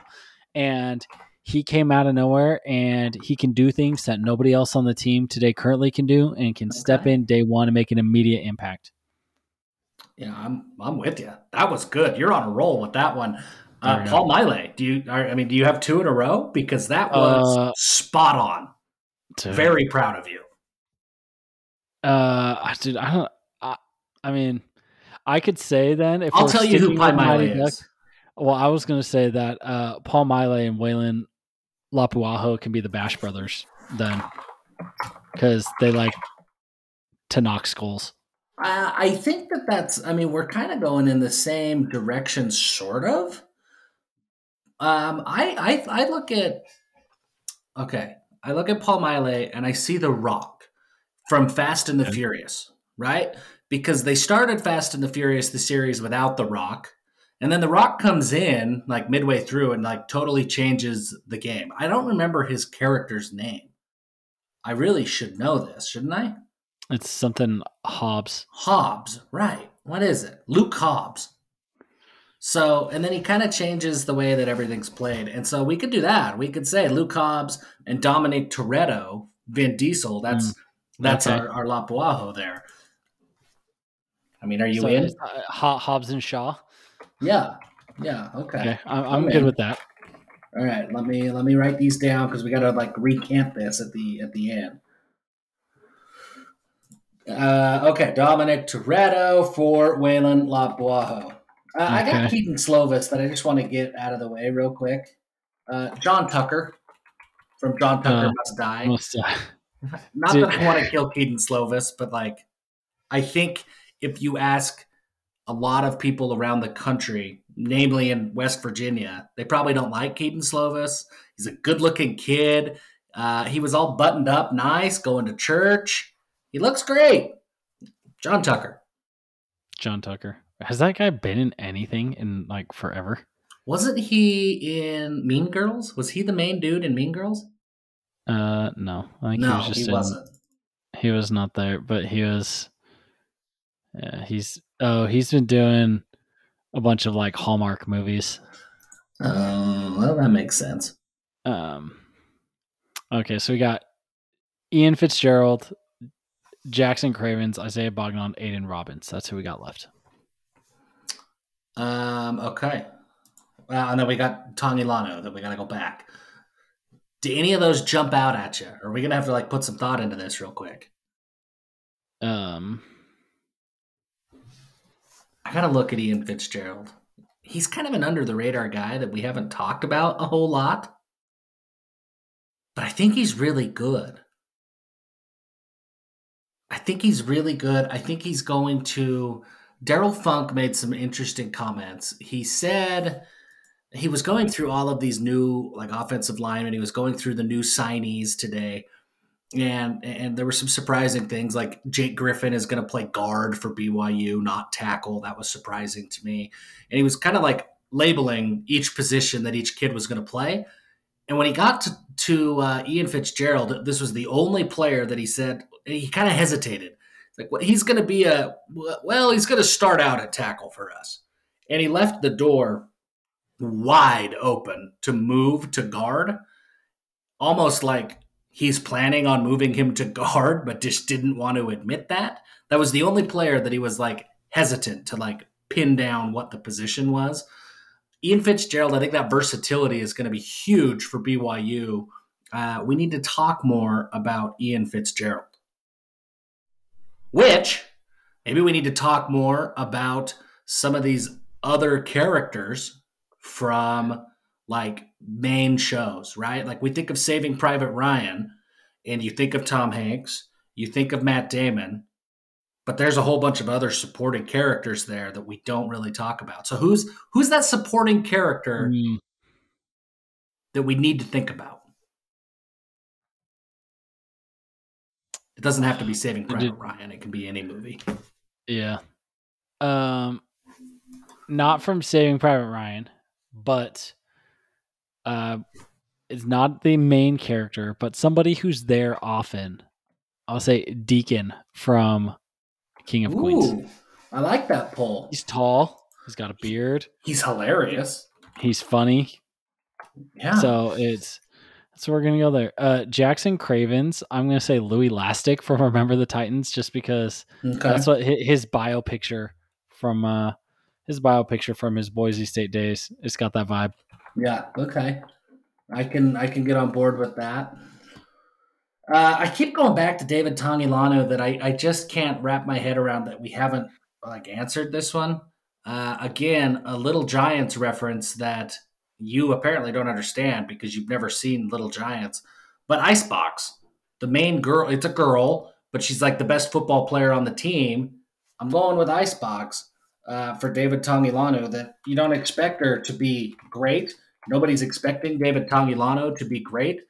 and he came out of nowhere, and he can do things that nobody else on the team today currently can do, and can step in day one and make an immediate impact. Yeah, I'm I'm with you. That was good. You're on a roll with that one. Uh, Paul Miley, do you? Are, I mean, do you have two in a row? Because that was Uh, spot on. Very proud of you. Uh, I- dude, I don't. I, I mean, I could say then if I'll tell you who Paul with Mighty Miley Duck- is. Well, I was going to say that uh, Paul Miley and Waylon Lapuaho can be the Bash brothers then, because they like to knock skulls. Uh, I think that that's. I mean, we're kind of going in the same direction, sort of. Um, I I I look at. Okay, I look at Paul Miley and I see The Rock from Fast and the Okay. Furious, right? Because they started Fast and the Furious the series without The Rock, and then The Rock comes in like midway through and like totally changes the game. I don't remember his character's name. I really should know this, shouldn't I? It's something Hobbs. Hobbs, right. What is it? Luke Hobbs. So, and then he kind of changes the way that everything's played. And so we could do that. We could say Luke Hobbs and Dominic Toretto, Vin Diesel. That's that's okay. our, our Lapuaho there. I mean, are you So in? uh, Hobbs and Shaw. Yeah. Yeah. Okay. Okay, I'm, I'm I'm good with that. All right. Let me let me write these down because we got to like recant this at the at the end. Uh, okay, Dominic Toretto for Waylon Lapuaho. Uh, I got Okay. Kedon Slovis that I just want to get out of the way real quick. Uh, John Tucker from John Tucker Uh, Must Die. Most, uh, Not Dude. that I want to kill Kedon Slovis, but like, I think if you ask a lot of people around the country, namely in West Virginia, they probably don't like Kedon Slovis. He's a good-looking kid. Uh, he was all buttoned up, nice, going to church. He looks great. John Tucker. John Tucker. Has that guy been in anything in like forever? Wasn't he in Mean Girls? Was he the main dude in Mean Girls? Uh, no. I think he was just he in, wasn't. He was not there, but he was. Yeah, he's. Oh, he's been doing a bunch of like Hallmark movies. Oh, well, that makes sense. Um. Okay, so we got Ian Fitzgerald, Jackson Cravens, Isaiah Bagnah, Aidan Robbins. That's who we got left. Um, okay. Well, and then we got Tongi Lano that we got to go back. Do any of those jump out at you? Or are we going to have to like put some thought into this real quick? Um. I got to look at Ian Fitzgerald. He's kind of an under the radar guy that we haven't talked about a whole lot. But I think he's really good. I think he's really good. I think he's going to. Darrell Funk made some interesting comments. He said he was going through all of these new like offensive linemen. He was going through the new signees today, and and there were some surprising things like Jake Griffin is going to play guard for BYU, not tackle. That was surprising to me. And he was kind of like labeling each position that each kid was going to play. And when he got to, to uh, Ian Fitzgerald, this was the only player that he said he kind of hesitated. Like, well, he's going to be a well, he's going to start out at tackle for us, and he left the door wide open to move to guard, almost like he's planning on moving him to guard, but just didn't want to admit that. That was the only player that he was like hesitant to like pin down what the position was. Ian Fitzgerald, I think that versatility is going to be huge for BYU. Uh, we need to talk more about Ian Fitzgerald. Which maybe we need to talk more about some of these other characters from like main shows, right? Like we think of Saving Private Ryan and you think of Tom Hanks, you think of Matt Damon, but there's a whole bunch of other supporting characters there that we don't really talk about. So who's who's that supporting character mm. that we need to think about? It doesn't have to be Saving Private Ryan. It can be any movie. Yeah. Um not from Saving Private Ryan, but uh it's not the main character, but somebody who's there often. I'll say Deacon from King of Ooh, Queens. I like that poll. He's tall. He's got a beard. He's hilarious. He's funny. Yeah. So it's so we're gonna go there. Uh, Jackson Cravens. I'm gonna say Louis Lastik from [laughs] Remember the Titans, just because okay. that's what his bio picture from uh his bio picture from his Boise State days. It's got that vibe. Yeah. Okay. I can I can get on board with that. Uh, I keep going back to David Tongilano that I, I just can't wrap my head around that we haven't like answered this one. Uh, again, a Little Giants reference that you apparently don't understand because you've never seen Little Giants. But Icebox, the main girl, it's a girl, but she's like the best football player on the team. I'm going with Icebox uh, for David Tongilano that you don't expect her to be great. Nobody's expecting David Tongilano to be great.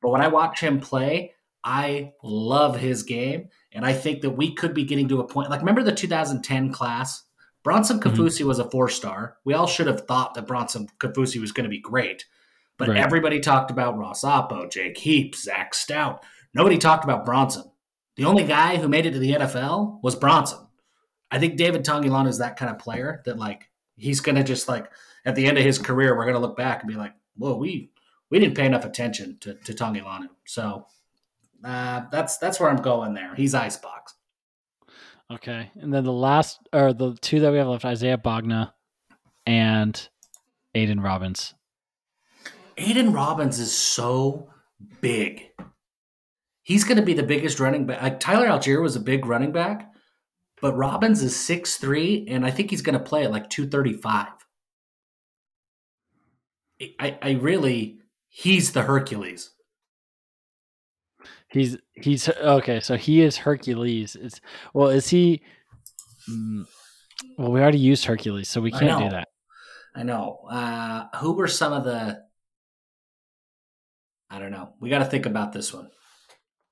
But when I watch him play, I love his game, and I think that we could be getting to a point like remember the 2010 class. Bronson Kaufusi mm-hmm. was a four star. We all should have thought that Bronson Kaufusi was going to be great, but right. everybody talked about Ross Apo, Jake Heaps, Zach Stout. Nobody talked about Bronson. The only guy who made it to the NFL was Bronson. I think David Tongilano is that kind of player that like he's going to just like at the end of his career, we're going to look back and be like, "Whoa, we we didn't pay enough attention to to Tongilano." So uh, that's that's where I'm going there. He's icebox. Okay, and then the last or the two that we have left: Isaiah Bagnah and Aidan Robbins. Aidan Robbins is so big. He's going to be the biggest running back. Like Tyler Allgeier was a big running back, but Robbins is six three, and I think he's going to play at like 235. I, I really, he's the Hercules. He's he's okay. So he is Hercules. It's well, is he? Mm, well, we already used Hercules, so we can't do that. I know. Uh, who were some of the? I don't know. We got to think about this one.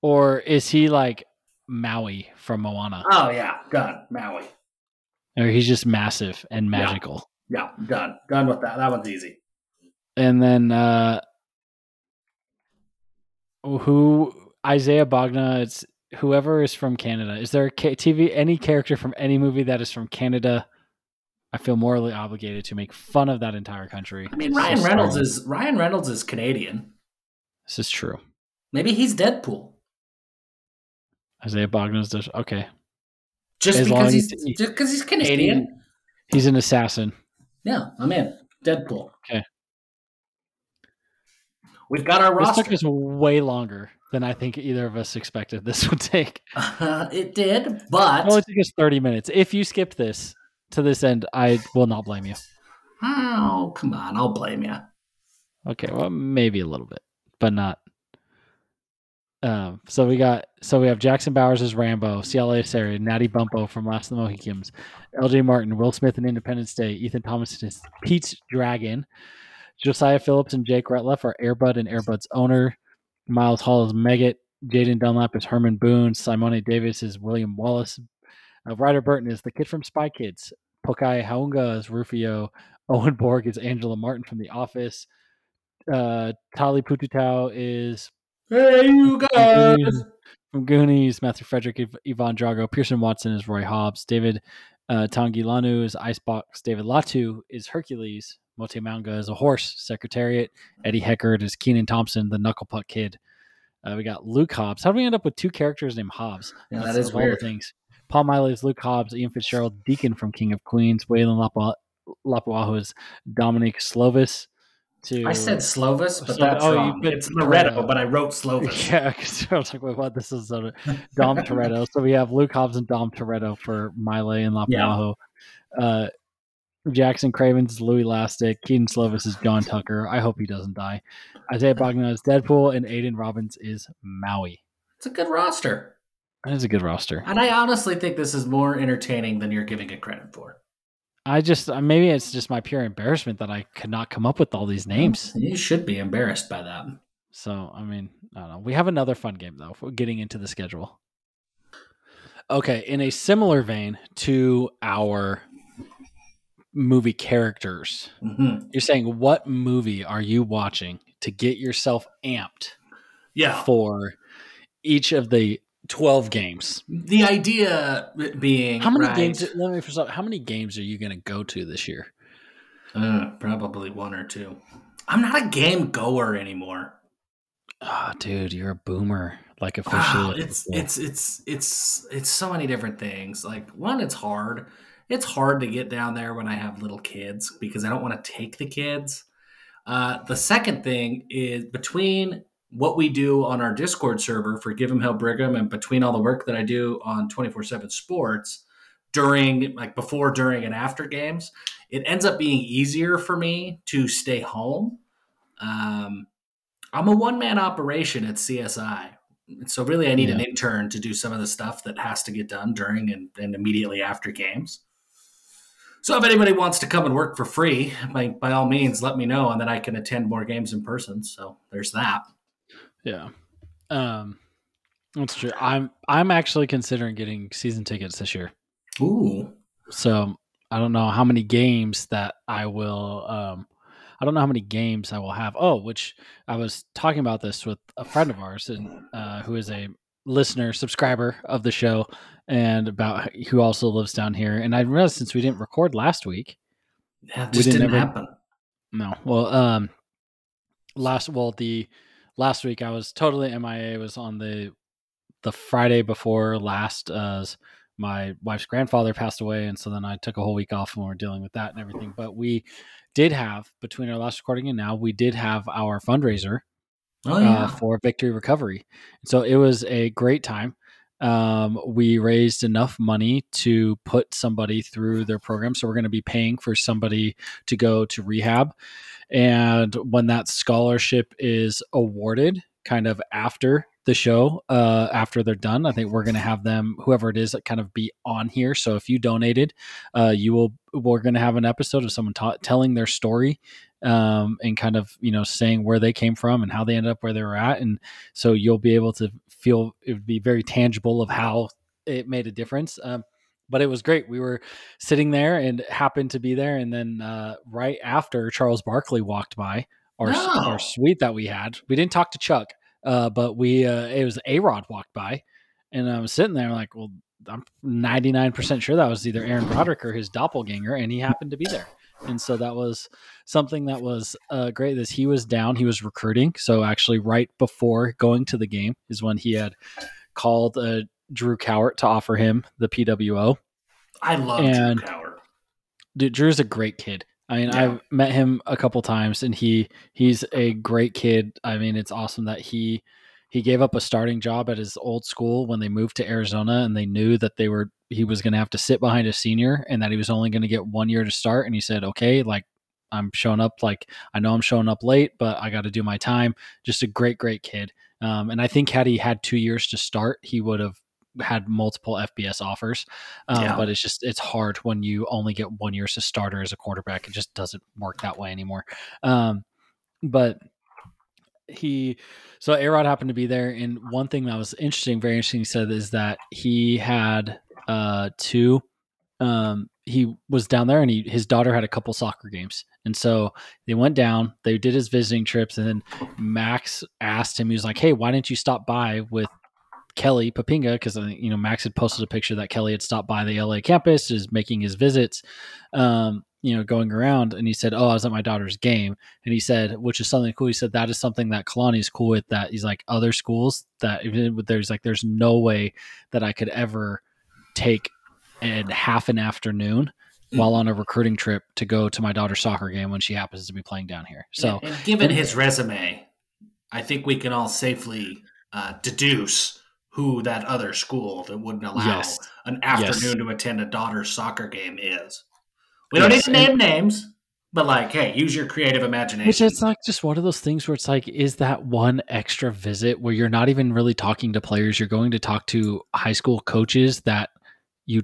Or is he like Maui from Moana? Oh yeah, done. Maui. Or he's just massive and magical. Yeah, yeah done. Done with that. That one's easy. And then uh who Isaiah Bagnah, it's whoever is from Canada. Is there a TV any character from any movie that is from Canada? I feel morally obligated to make fun of that entire country. I mean, Ryan so Reynolds is Ryan Reynolds is Canadian. This is true. Maybe he's Deadpool. Isaiah Bagnah's just okay. Just as because he's, he's just because he's Canadian. He's an assassin. Yeah, I'm in. Deadpool. Okay. We've got our roster. This took us way longer than I think either of us expected this [laughs] would take. Uh, it did, but it only took us thirty minutes. If you skipped this to this end, I will not blame you. Oh, come on, I'll blame you. Okay, well, maybe a little bit, but not. Um, so we got so we have Jackson Bowers as Rambo, Siale Esera, Natty Bumppo from Last of the Mohicans, LJ Martin, Will Smith in Independence Day, Ethan Thomas is Pete's Dragon, Josiah Phillips and Jake Ratliff are Airbud and Airbud's owner. Miles Hall is Megget. Jaden Dunlap is Herman Boone. Simone Davis is William Wallace. Uh, Ryder Burton is the kid from Spy Kids. Pokai Haunga is Rufio. [laughs] Owen Borg is Angela Martin from The Office. Uh, Tali Pututau is Hey you guys from Goonies. Matthew Frederick, Ivan Drago. Pearson Watson is Roy Hobbs. David uh, Tongilano is Icebox. David Latu is Hercules. Mote Manga is a horse. Secretariat. Eddie Heckard is Kenan Thompson, the knuckle puck kid. Uh, we got Luke Hobbs. How do we end up with two characters named Hobbs? Yeah, That's that is weird. things. Paul Miley is Luke Hobbs. Ian Fitzgerald, Deacon from King of Queens. Waylon Lapa, Lapuaho is Dominic Slovis. To I said Slovis, but So- that's oh, wrong. put It's Loretto, Toretto. but I wrote Slovis. [laughs] Yeah, because I was like, wait, what? This is uh, Dom Toretto. So we have Luke Hobbs and Dom Toretto for Mile and Lapuaho. Uh, Jackson Cravens is Louis Lastik. Kedon Slovis is John Tucker. I hope he doesn't die. Isaiah Bagnah is Deadpool, and Aidan Robbins is Maui. It's a good roster. That is a good roster. And I honestly think this is more entertaining than you're giving it credit for. I just uh, maybe it's just my pure embarrassment that I could not come up with all these names. You should be embarrassed by that. So I mean, I don't know. We have another fun game though. Getting into the schedule. Okay, in a similar vein to our movie characters, hmm you're saying what movie are you watching to get yourself amped Yeah. for each of the twelve games? The idea being How many right, games? Let me first off, how many games are you going to go to this year? Uh, probably one or two. I'm not a game goer anymore. Oh, dude, you're a boomer. Like officially, Wow, at it's it's it's it's it's so many different things. Like one, it's hard. It's hard to get down there when I have little kids because I don't want to take the kids. Uh, the second thing is between what we do on our Discord server for Give 'em Hell Brigham and between all the work that I do on 24 7 sports during, like before, during, and after games, it ends up being easier for me to stay home. Um, I'm a one man operation at CSI. So really, I need an intern to do some of the stuff that has to get done during and, and immediately after games. So if anybody wants to come and work for free, by, by all means, let me know, and then I can attend more games in person. So there's that. Yeah. Um that's true. I'm I'm actually considering getting season tickets this year. Ooh, So I don't know how many games that I will um I don't know how many games I will have. Oh, which I was talking about this with a friend of ours and uh, who is a listener, subscriber of the show and about who also lives down here. And I realized since we didn't record last week, yeah, it We didn't didn't ever- happen. No. Well, um, last well the last week I was totally MIA. Was on the the Friday before last. Uh, my wife's grandfather passed away, and so then I took a whole week off, and we were dealing with that and everything. But we did have between our last recording and now, we did have our fundraiser Oh yeah, uh, for Victory Recovery. So it was a great time. Um, we raised enough money to put somebody through their program. So we're going to be paying for somebody to go to rehab. And when that scholarship is awarded, kind of after the show, uh, after they're done, I think we're going to have them, whoever it is, kind of be on here. So if you donated, uh, you will, we're going to have an episode of someone ta- telling their story um, and kind of you know saying where they came from and how they ended up where they were at, and so you'll be able to feel it would be very tangible of how it made a difference. Um, but it was great. We were sitting there and happened to be there, and then uh, right after Charles Barkley walked by our No. our suite that we had, we didn't talk to Chuck, uh, but we uh, it was A Rod walked by, and I was sitting there like, well, I'm 99% sure that was either Aaron Roderick or his doppelganger, and he happened to be there. And so that was something that was uh, great. Is he was down, he was recruiting. So actually, right before going to the game is when he had called uh, Drew Cowart to offer him the PWO. I love and- Drew Coward. Dude, Drew's a great kid. I mean, Yeah. I've met him a couple times, and he he's a great kid. I mean, it's awesome that he he gave up a starting job at his old school when they moved to Arizona, and they knew that they were he was going to have to sit behind a senior, and that he was only going to get one year to start. And he said, "Okay, like I'm showing up. Like I know I'm showing up late, but I got to do my time." Just a great, great kid. Um, and I think had he had two years to start, he would have had multiple FBS offers. Um, Yeah. But it's just it's hard when you only get one year as a starter as a quarterback. It just doesn't work that way anymore. Um, but he so Arod happened to be there, and one thing that was interesting, very interesting, he said is that he had uh two. Um, he was down there, and he his daughter had a couple soccer games, and so they went down. They did his visiting trips, and then Max asked him, he was like, "Hey, why didn't you stop by with Kelly Poppinga because you know Max had posted a picture that Kelly had stopped by the LA campus, is making his visits, um, you know, going around, and he said, "Oh, I was at my daughter's game," and he said, which is something cool. He said that is something that Kalani is cool with. That he's like other schools that even there's like there's no way that I could ever take in half an afternoon while on a recruiting trip to go to my daughter's soccer game when she happens to be playing down here. So, and given his resume, I think we can all safely uh, deduce who that other school that wouldn't allow Yes. an afternoon Yes. to attend a daughter's soccer game is. We don't need to name names, but like, hey, use your creative imagination. Which it's like just one of those things where it's like, is that one extra visit where you're not even really talking to players? You're going to talk to high school coaches that you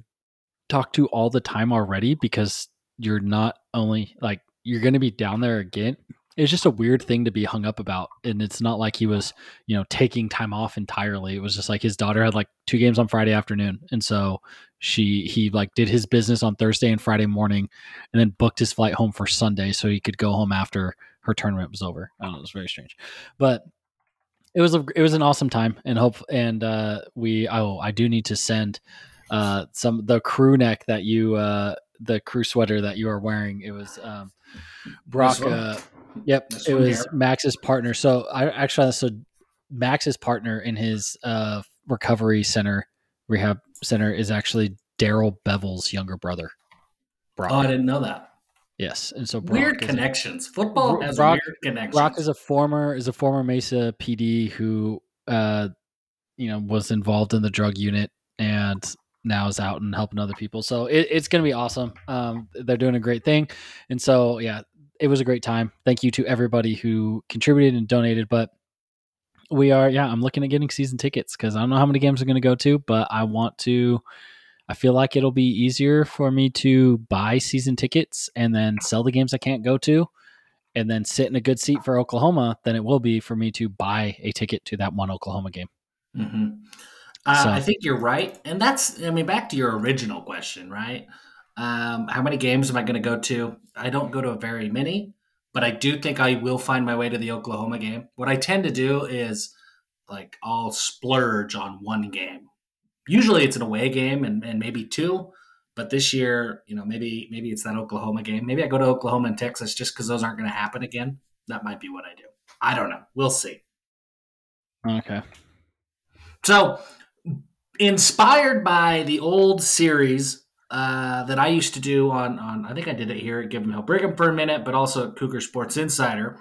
talk to all the time already because you're not only like you're going to be down there again. It's just a weird thing to be hung up about. And it's not like he was, you know, taking time off entirely. It was just like his daughter had like two games on Friday afternoon. And so she, he like did his business on Thursday and Friday morning and then booked his flight home for Sunday so he could go home after her tournament was over. I don't know, it was very strange, but it was a it was an awesome time and hope and uh, we oh I do need to send uh, some the crew neck that you uh, the crew sweater that you are wearing. It was um, Brock. Uh, yep, it was? Max's partner. So I actually so Max's partner in his uh, recovery center rehab center is actually Daryl Bevell's younger brother. Brock. oh, I didn't know that. Yes, and so Brock weird connections. Football Bro- has Brock- weird connections. Brock is a former is a former Mesa PD who uh you know was involved in the drug unit and now is out and helping other people. So it, it's going to be awesome. Um, they're doing a great thing, and so yeah, it was a great time. Thank you to everybody who contributed and donated. But we are yeah, I'm looking at getting season tickets because I don't know how many games I'm going to go to, but I want to. I feel like it'll be easier for me to buy season tickets and then sell the games I can't go to and then sit in a good seat for Oklahoma than it will be for me to buy a ticket to that one Oklahoma game. hmm Uh, So- I think you're right, and that's I mean back to your original question, right? Um, how many games am I going to go to? I don't go to very many, but I do think I will find my way to the Oklahoma game. What I tend to do is like I'll splurge on one game. Usually it's an away game and, and maybe two, but this year, you know, maybe maybe it's that Oklahoma game. Maybe I go to Oklahoma and Texas just because those aren't going to happen again. That might be what I do. I don't know. We'll see. Okay. So, inspired by the old series uh, that I used to do on, on, I think I did it here at Give 'em Hell Brigham for a minute, but also at Cougar Sports Insider,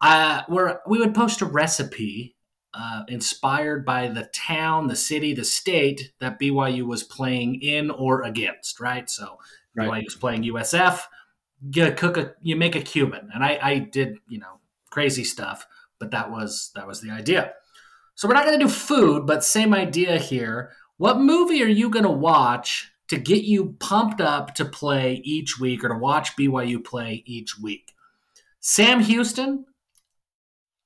uh, where we would post a recipe uh, inspired by the town, the city, the state that BYU was playing in or against, right? So, Right. BYU was playing USF. You cook a, you make a Cuban, and I, I did, you know, crazy stuff, but that was that was the idea. So we're not going to do food, but same idea here. What movie are you going to watch to get you pumped up to play each week or to watch BYU play each week? Sam Houston,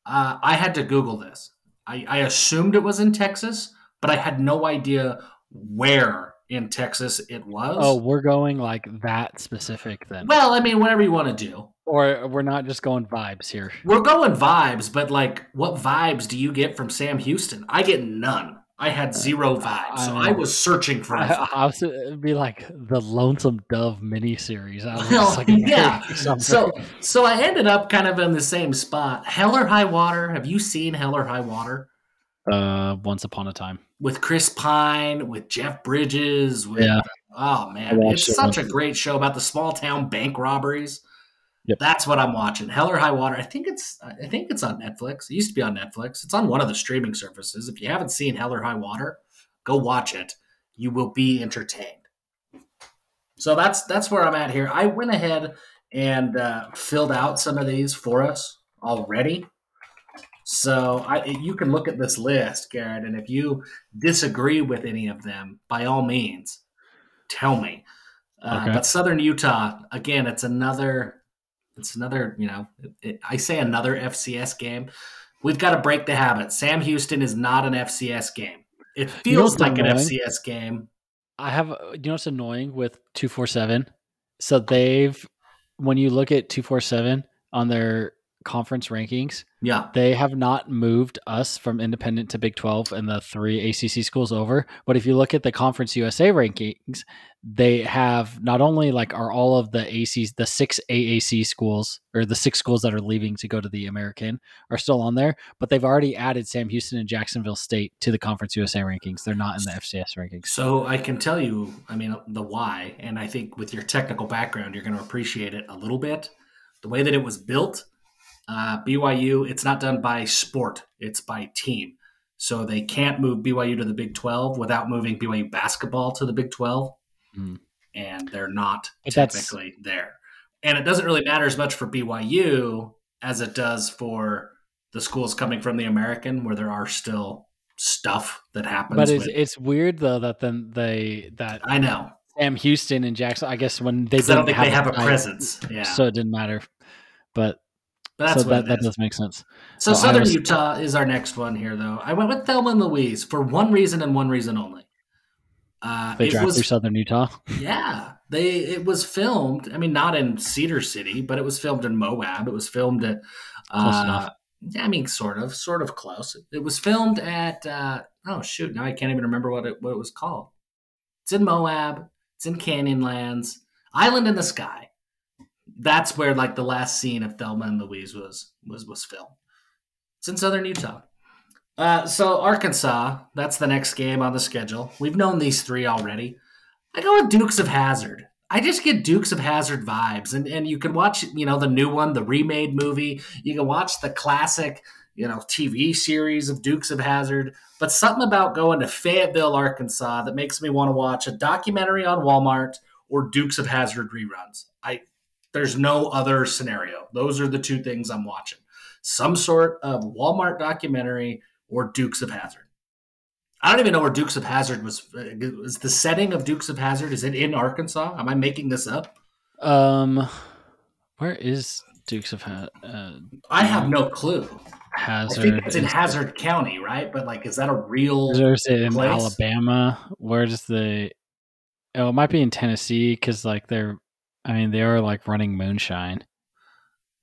uh, I had to Google this. I, I assumed it was in Texas, but I had no idea where in Texas it was. Oh, we're going like that specific then, well, I mean, whatever you want to do. or we're not just going vibes here. We're going vibes, but like, what vibes do you get from Sam Houston? I get none. I had zero vibes, so I, I- was searching for. I. I was it'd be like the Lonesome Dove miniseries. I was Well, like, [laughs] yeah. So, so I ended up kind of in the same spot. Hell or High Water. Have you seen Hell or High Water uh, once upon a time, with Chris Pine, with Jeff Bridges? With, Yeah. Oh man, it's it such a great show about the small town bank robberies. Yep. That's what I'm watching. Hell or High Water. I think it's I think it's on Netflix. It used to be on Netflix. It's on one of the streaming services. If you haven't seen Hell or High Water, go watch it. You will be entertained. So that's that's where I'm at here. I went ahead and uh, filled out some of these for us already. So I, you can look at this list, Garrett, and if you disagree with any of them, by all means, tell me. Uh, Okay. But Southern Utah, again, it's another, it's another, you know, it, I say another FCS game. We've got to break the habit. Sam Houston is not an FCS game. It You know feels like an? FCS game. I have. You know what's annoying with two four seven? So they've when you look at two four seven on their conference rankings, Yeah. they have not moved us from independent to Big 12 and the three ACC schools over. But if you look at the Conference USA rankings, they have not only like are all of the ACs, the six AAC schools or the six schools that are leaving to go to the American are still on there, but they've already added Sam Houston and Jacksonville State to the Conference USA rankings. They're not in the FCS rankings. So I can tell you, I mean, the why, and I think with your technical background, you're going to appreciate it a little bit. The way that it was built, uh, BYU, it's not done by sport; it's by team. So they can't move BYU to the Big 12 without moving BYU basketball to the Big 12, Mm. and they're not But that's- technically there. And it doesn't really matter as much for BYU as it does for the schools coming from the American, where there are still stuff that happens. But it's, with- it's weird though that then they that I know. Sam Houston and Jackson. I guess when they 'Cause I don't didn't think they have a tie, presence. Yeah. so it didn't matter. But But that's so what that, it that is. does make sense. So So Southern Iowa- Utah is our next one here, though. I went with Thelma and Louise for one reason and one reason only. Uh, They drive was, through Southern Utah. yeah, they it was filmed. I mean, not in Cedar City, but it was filmed in Moab. It was filmed at Close uh, enough. Yeah, I mean, sort of, sort of close. It was filmed at uh, oh shoot, now I can't even remember what it what it was called. It's in Moab. It's in Canyonlands, Island in the Sky. That's where like the last scene of Thelma and Louise was was was filmed. It's in southern Utah. Uh, so Arkansas, that's the next game on the schedule. We've known these three already. I go with Dukes of Hazzard. I just get Dukes of Hazzard vibes, and and you can watch you know the new one, the remade movie. You can watch the classic you know TV series of Dukes of Hazzard. But something about going to Fayetteville, Arkansas, that makes me want to watch a documentary on Walmart or Dukes of Hazzard reruns. I there's no other scenario. Those are the two things I'm watching. Some sort of Walmart documentary or Dukes of Hazzard. I don't even know where Dukes of Hazzard was. uh, Is the setting of Dukes of Hazzard? Is it in Arkansas? Am I making this up? Um, where is Dukes of Hazzard? uh, I have no clue. I Hazzard? think it's in Is- Hazzard County, right? But like, is that a real? There's it in place? Alabama. Where's the? Oh, it might be in Tennessee because like they're. I mean, they are like running moonshine.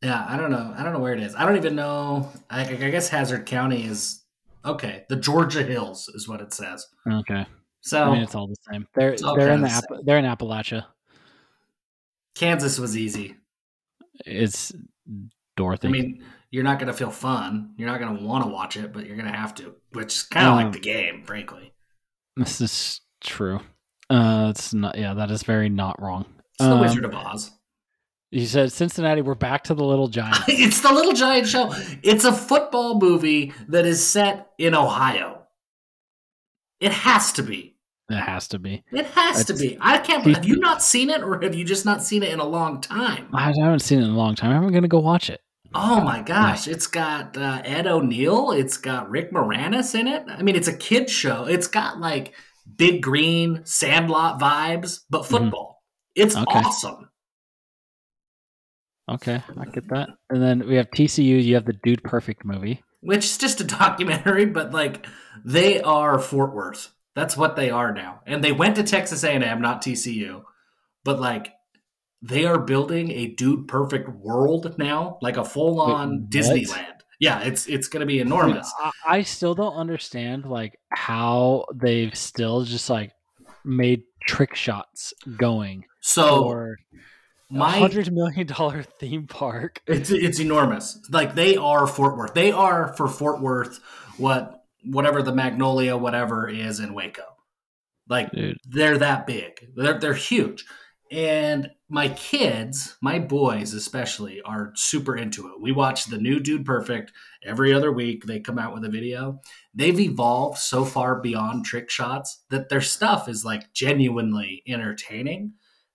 Yeah, I don't know. I don't know where it is. I don't even know. I, I guess Hazzard County is okay. The Georgia Hills is what it says. Okay, So I mean it's all the same. They're they're in the the App- they're in Appalachia. Kansas was easy. It's Dorothy. I mean, you're not going to feel fun. You're not going to want to watch it, but you're going to have to, which is kind of Um, like the game, frankly. this is true. Uh, it's not. Yeah, that is very not wrong. It's the Um, Wizard of Oz. You said Cincinnati. We're back to the Little Giant. [laughs] it's the Little Giant Show. It's a football movie that is set in Ohio. It has to be. it has to be. It has to be. I can't. Have you not seen it, or have you just not seen it in a long time? I haven't seen it in a long time. I'm gonna go watch it. Oh my gosh! It's got uh, Ed O'Neill. It's got Rick Moranis in it. I mean, it's a kid show. It's got like Big Green, Sandlot vibes, but football. It's. Okay. awesome. Okay, I get that. And then we have TCU. You have the Dude Perfect movie. Which is just a [laughs] documentary, but like they are Fort Worth. That's what they are now. And they went to Texas A&M, not TCU, but like they are building a dude perfect world now, like a full on? Disneyland. Yeah, it's it's going to be enormous. I, I still don't understand like how they've still just like made trick shots going So for my hundred million dollar [laughs] theme park. It's it's enormous. Like they are Fort Worth. They are for Fort Worth what whatever the Magnolia whatever is in Waco. Like Dude. they're that big. They're they're huge. And my kids, my boys especially, are super into it. We watch the new Dude Perfect every other week. They come out with a video. They've evolved so far beyond trick shots that their stuff is like genuinely entertaining.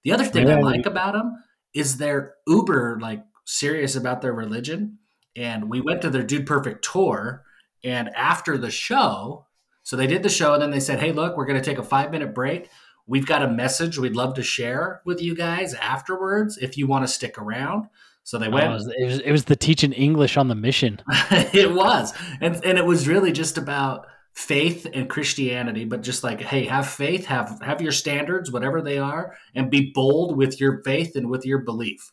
The other thing I like about them is they're uber like serious about their religion. And we went to their Dude Perfect tour, and after the show, so they did the show, and then they said, "Hey, look, we're going to take a five minute break. We've got a message we'd love to share with you guys afterwards if you want to stick around." So they Oh, went. it, was, it, was, it was the teaching English on the mission. [laughs] it was, and and it was really just about faith and Christianity, but just like, hey, have faith, have have your standards, whatever they are, and be bold with your faith and with your belief.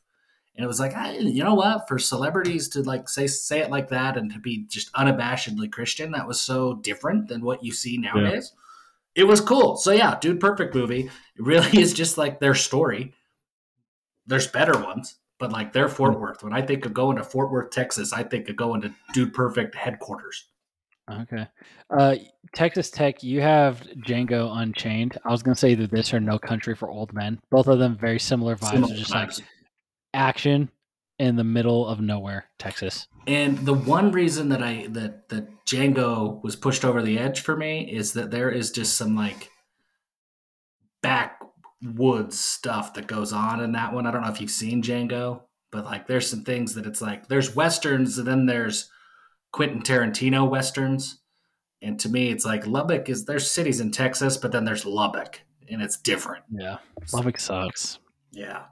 And it was like, I, you know what? For celebrities to like say say it like that and to be just unabashedly Christian, that was so different than what you see nowadays. Yeah. It was cool. So yeah, Dude Perfect movie. It [laughs] really is just like their story. There's better ones, but like they're Fort hmm. Worth. When I think of going to Fort Worth, Texas, I think of going to Dude Perfect headquarters. Okay. Uh, Texas Tech, you have Django Unchained. I was gonna say either this or No Country for Old Men. Both of them very similar vibes, similar just vibes. like action in the middle of nowhere, Texas. And the one reason that I that that Django was pushed over the edge for me is that there is just some like backwoods stuff that goes on in that one. I don't know if you've seen Django, but like there's some things that it's like there's westerns and then there's Quentin Tarantino westerns. And to me, it's like Lubbock is there's cities in Texas, but then there's Lubbock, and it's different. Yeah, Lubbock sucks. Yeah.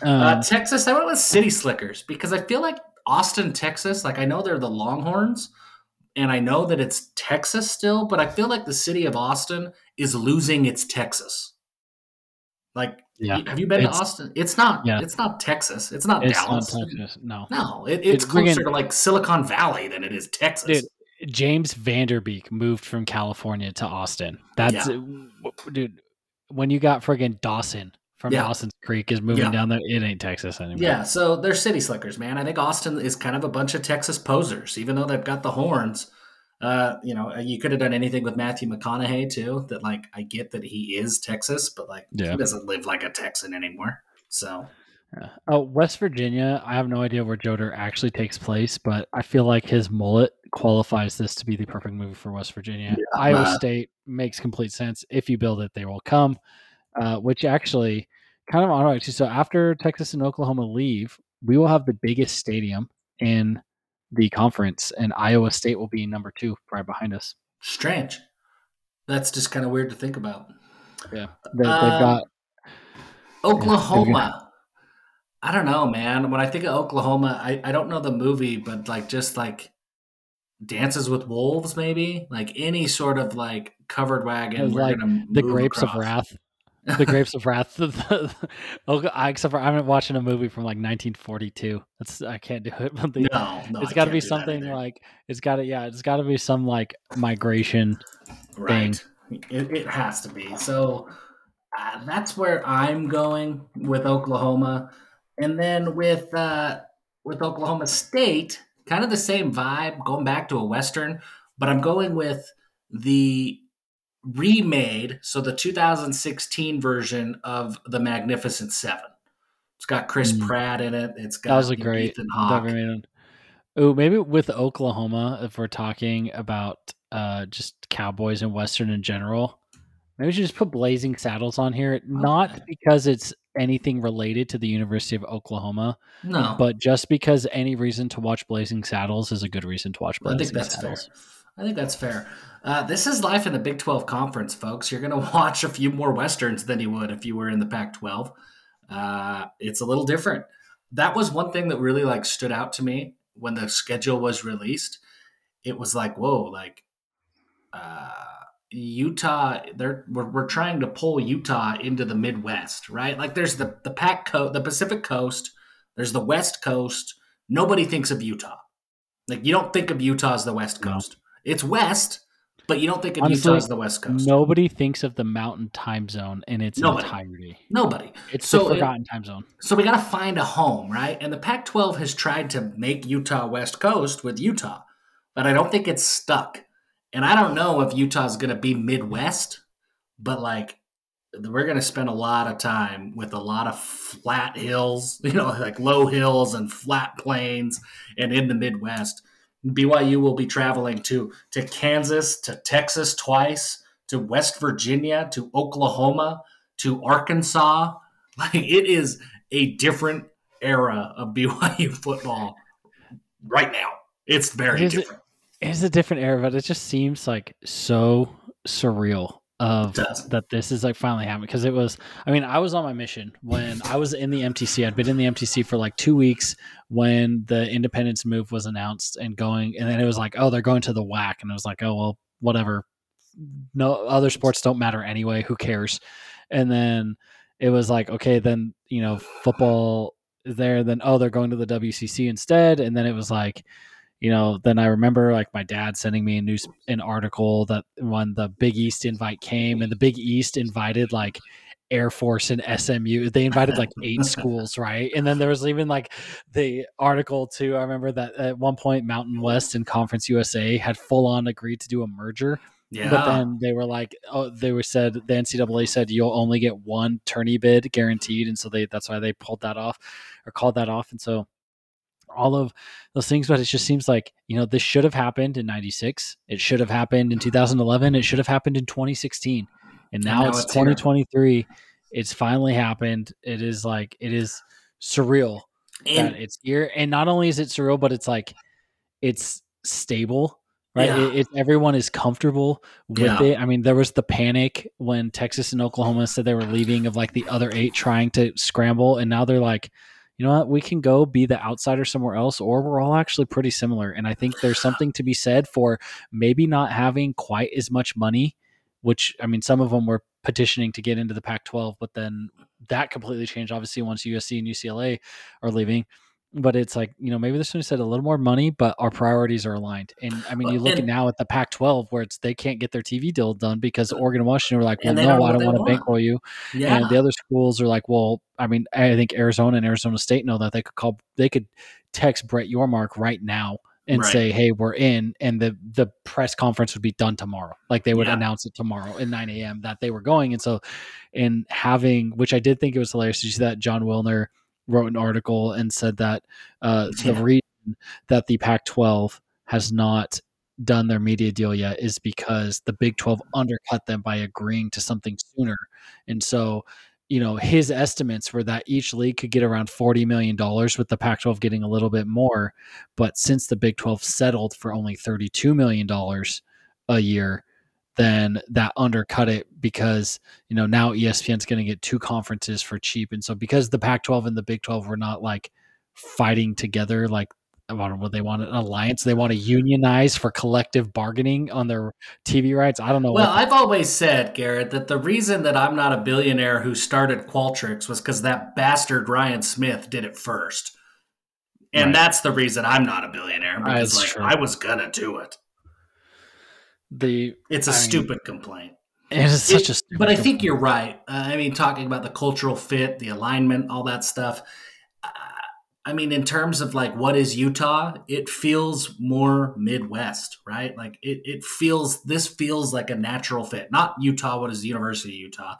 Um, uh, Texas, I went with City Slickers because I feel like Austin, Texas. Like I know they're the Longhorns, and I know that it's Texas still, but I feel like the city of Austin is losing its Texas. Like yeah. Have you been it's, to Austin? It's not. Yeah. It's not Texas. It's not it's Dallas. Not Texas. No. No. It, it's, it's closer to like Silicon Valley than it is Texas. Dude, James Van Der Beek moved from California to Austin. That's yeah. dude. When you got friggin' Dawson from yeah. Dawson's Creek is moving yeah. down there, it ain't Texas anymore. Yeah. So they're city slickers, man. I think Austin is kind of a bunch of Texas posers, even though they've got the horns. Uh, you know, you could have done anything with Matthew McConaughey too. That like I get that he is Texas, but like yeah. he doesn't live like a Texan anymore. So, yeah. oh, West Virginia. I have no idea where Joe Dirt actually takes place, but I feel like his mullet qualifies this to be the perfect movie for West Virginia. Yeah, Iowa uh, State makes complete sense. If you build it, they will come. Uh, which actually kind of on So after Texas and Oklahoma leave, we will have the biggest stadium in the conference, and Iowa State will be number two, right behind us. Strange. That's just kind of weird to think about. Yeah, they, have um, got Oklahoma. I don't know, man. When I think of Oklahoma, I, I don't know the movie, but like just like Dances with Wolves, maybe like any sort of like covered wagon. like the Grapes across. of Wrath the Grapes of Wrath. [laughs] except for I'm watching a movie from like 1942. That's I can't do it. [laughs] But the, no, no, it's got to be something like it's got to yeah, it's got to be some like migration right. thing. It, it has to be. So uh, that's where I'm going with Oklahoma, and then with uh, with Oklahoma State, kind of the same vibe, going back to a western, but I'm going with the remade, so the 2016 version of the Magnificent Seven. It's got Chris mm. Pratt in it. It's got that was a great Ethan Hawke. Oh, maybe with Oklahoma, if we're talking about uh, just cowboys and western in general, maybe we should just put Blazing Saddles on here. Not because it's anything related to the University of Oklahoma, no, but just because any reason to watch Blazing Saddles is a good reason to watch Blazing I think that's Saddles. Fair. I think that's fair. Uh, this is life in the Big 12 conference, folks. You're going [laughs] to watch a few more Westerns than you would if you were in the Pac 12. Uh, it's a little different. That was one thing that really like stood out to me when the schedule was released. It was like, whoa, like uh, Utah, they're we're, we're trying to pull Utah into the Midwest, right? Like there's the the Pac coast, the Pacific Coast, there's the West Coast. Nobody thinks of Utah. Like you don't think of Utah as the West Coast. No. It's west, but you don't think of Honestly, Utah as the West Coast. Nobody thinks of the Mountain Time Zone in its Nobody. entirety. Nobody. It's so the forgotten it, time zone. So we got to find a home, right? And the Pac-12 has tried to make Utah West Coast with Utah, but I don't think it's stuck. And I don't know if Utah's going to be Midwest, but like we're going to spend a lot of time with a lot of flat hills, [laughs] you know, like low hills and flat plains and in the Midwest. BYU will be traveling to to Kansas, to Texas twice, to West Virginia, to Oklahoma, to Arkansas. [laughs] Like it is a different era of [laughs] BYU football right now. It's very it is different. A, it is a different era, but it just seems like so surreal of that this is like finally happening because it was i mean i was on my mission when i was in the mtc i'd been in the mtc for like two weeks when the independence move was announced and going and then it was like oh they're going to the WAC and it was like oh well whatever. No other sports don't matter anyway who cares? And then it was like okay then you know football is there. Then oh, they're going to the WCC instead, and then it was like, you know, then I remember like my dad sending me a news an article that when the Big East invite came, and the Big East invited like Air Force and SMU. They invited like eight [laughs] schools, right? And then there was even like the article too. I remember that at one point Mountain West and Conference USA had full on agreed to do a merger. Yeah. But then they were like, oh, they were said the NCAA said you'll only get one tourney bid guaranteed, and so they that's why they pulled that off or called that off, and so all of those things. But it just seems like you know this should have happened in '96. It should have happened in 2011. It should have happened in 2016, and now, now it's, it's here. 2023. It's finally happened. It is like it is surreal And that it's here, and not only is it surreal, but it's like it's stable right? Yeah. It, it, everyone is comfortable with Yeah. it. I mean, there was the panic when Texas and Oklahoma said they were leaving of like the other eight trying to scramble, and now they're like, you know what, we can go be the outsider somewhere else, or we're all actually pretty similar. And I think there's something to be said for maybe not having quite as much money. Which I mean, some of them were petitioning to get into the Pac-12, but then that completely changed. Obviously, once USC and UCLA are leaving, but it's like you know maybe this one said a little more money but our priorities are aligned and i mean you look at And- now at the pac 12 where it's they can't get their tv deal done because oregon and washington were like well no don't i don't want to bankroll you yeah. and the other schools are like well i mean i think arizona and arizona state know that they could call they could text brett yormark right now and Right. say hey we're in and the the press conference would be done tomorrow like they would Yeah. announce it tomorrow at 9 a.m that they were going and so and having which i did think it was hilarious did you see that Jon Wilner wrote an article and said that uh, the reason that the Pac 12 has not done their media deal yet is because the Big 12 undercut them by agreeing to something sooner. And so, you know, his estimates were that each league could get around $40 million with the Pac 12 getting a little bit more. But since the Big 12 settled for only $32 million a year, then that undercut it because you know now ESPN's going to get two conferences for cheap, and so because the Pac-12 and the Big 12 were not like fighting together, like what they want an alliance, they want to unionize for collective bargaining on their TV rights. I don't know. Well, I've always said, Garrett, that the reason that I'm not a billionaire who started Qualtrics was because that bastard Ryan Smith did it first. And Right. that's the reason I'm not a billionaire because That's like true. I was gonna do it. The It's a I mean, stupid complaint. it is such It- a stupid but I think you're right. Uh, I mean, talking about the cultural fit, the alignment, all that stuff. Uh, I mean, in terms of like what is Utah, it feels more Midwest, right? Like it, it feels, this feels like a natural fit. Not Utah, what is the University of Utah?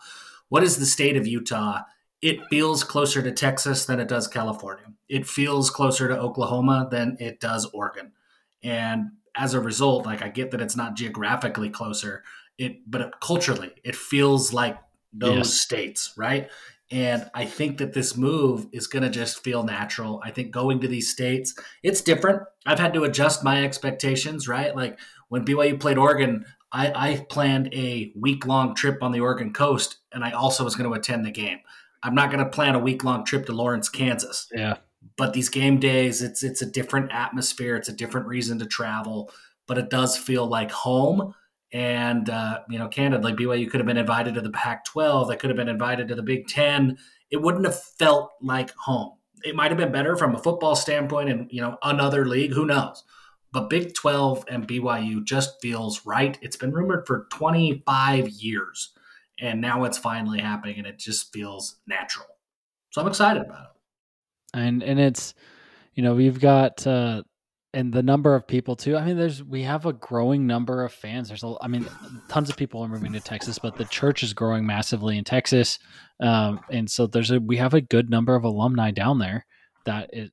What is the state of Utah? It feels closer to Texas than it does California. It feels closer to Oklahoma than it does Oregon. And as a result, like I get that it's not geographically closer, it but it, culturally it feels like those Yes. states right? And i think that this move is going to just feel natural. I think going to these states it's different. I've had to adjust my expectations right? Like when byu played oregon i, I planned a week long trip on the oregon coast and i also was going to attend the game. I'm not going to plan a week long trip to lawrence kansas. Yeah, but these game days it's it's a different atmosphere it's a different reason to travel but it does feel like home. And uh, you know candidly byu could have been invited to the pac 12 they could have been invited to the big 10 it wouldn't have felt like home. It might have been better from a football standpoint and you know another league who knows? But big 12 and byu just feels right. It's been rumored for 25 years and now it's finally happening and it just feels natural. So i'm excited about it and and it's you know we've got uh and the number of people too. I mean there's we have a growing number of fans. There's a i mean tons of people are moving to texas but the church is growing massively in texas. Um and so there's a we have a good number of alumni down there that is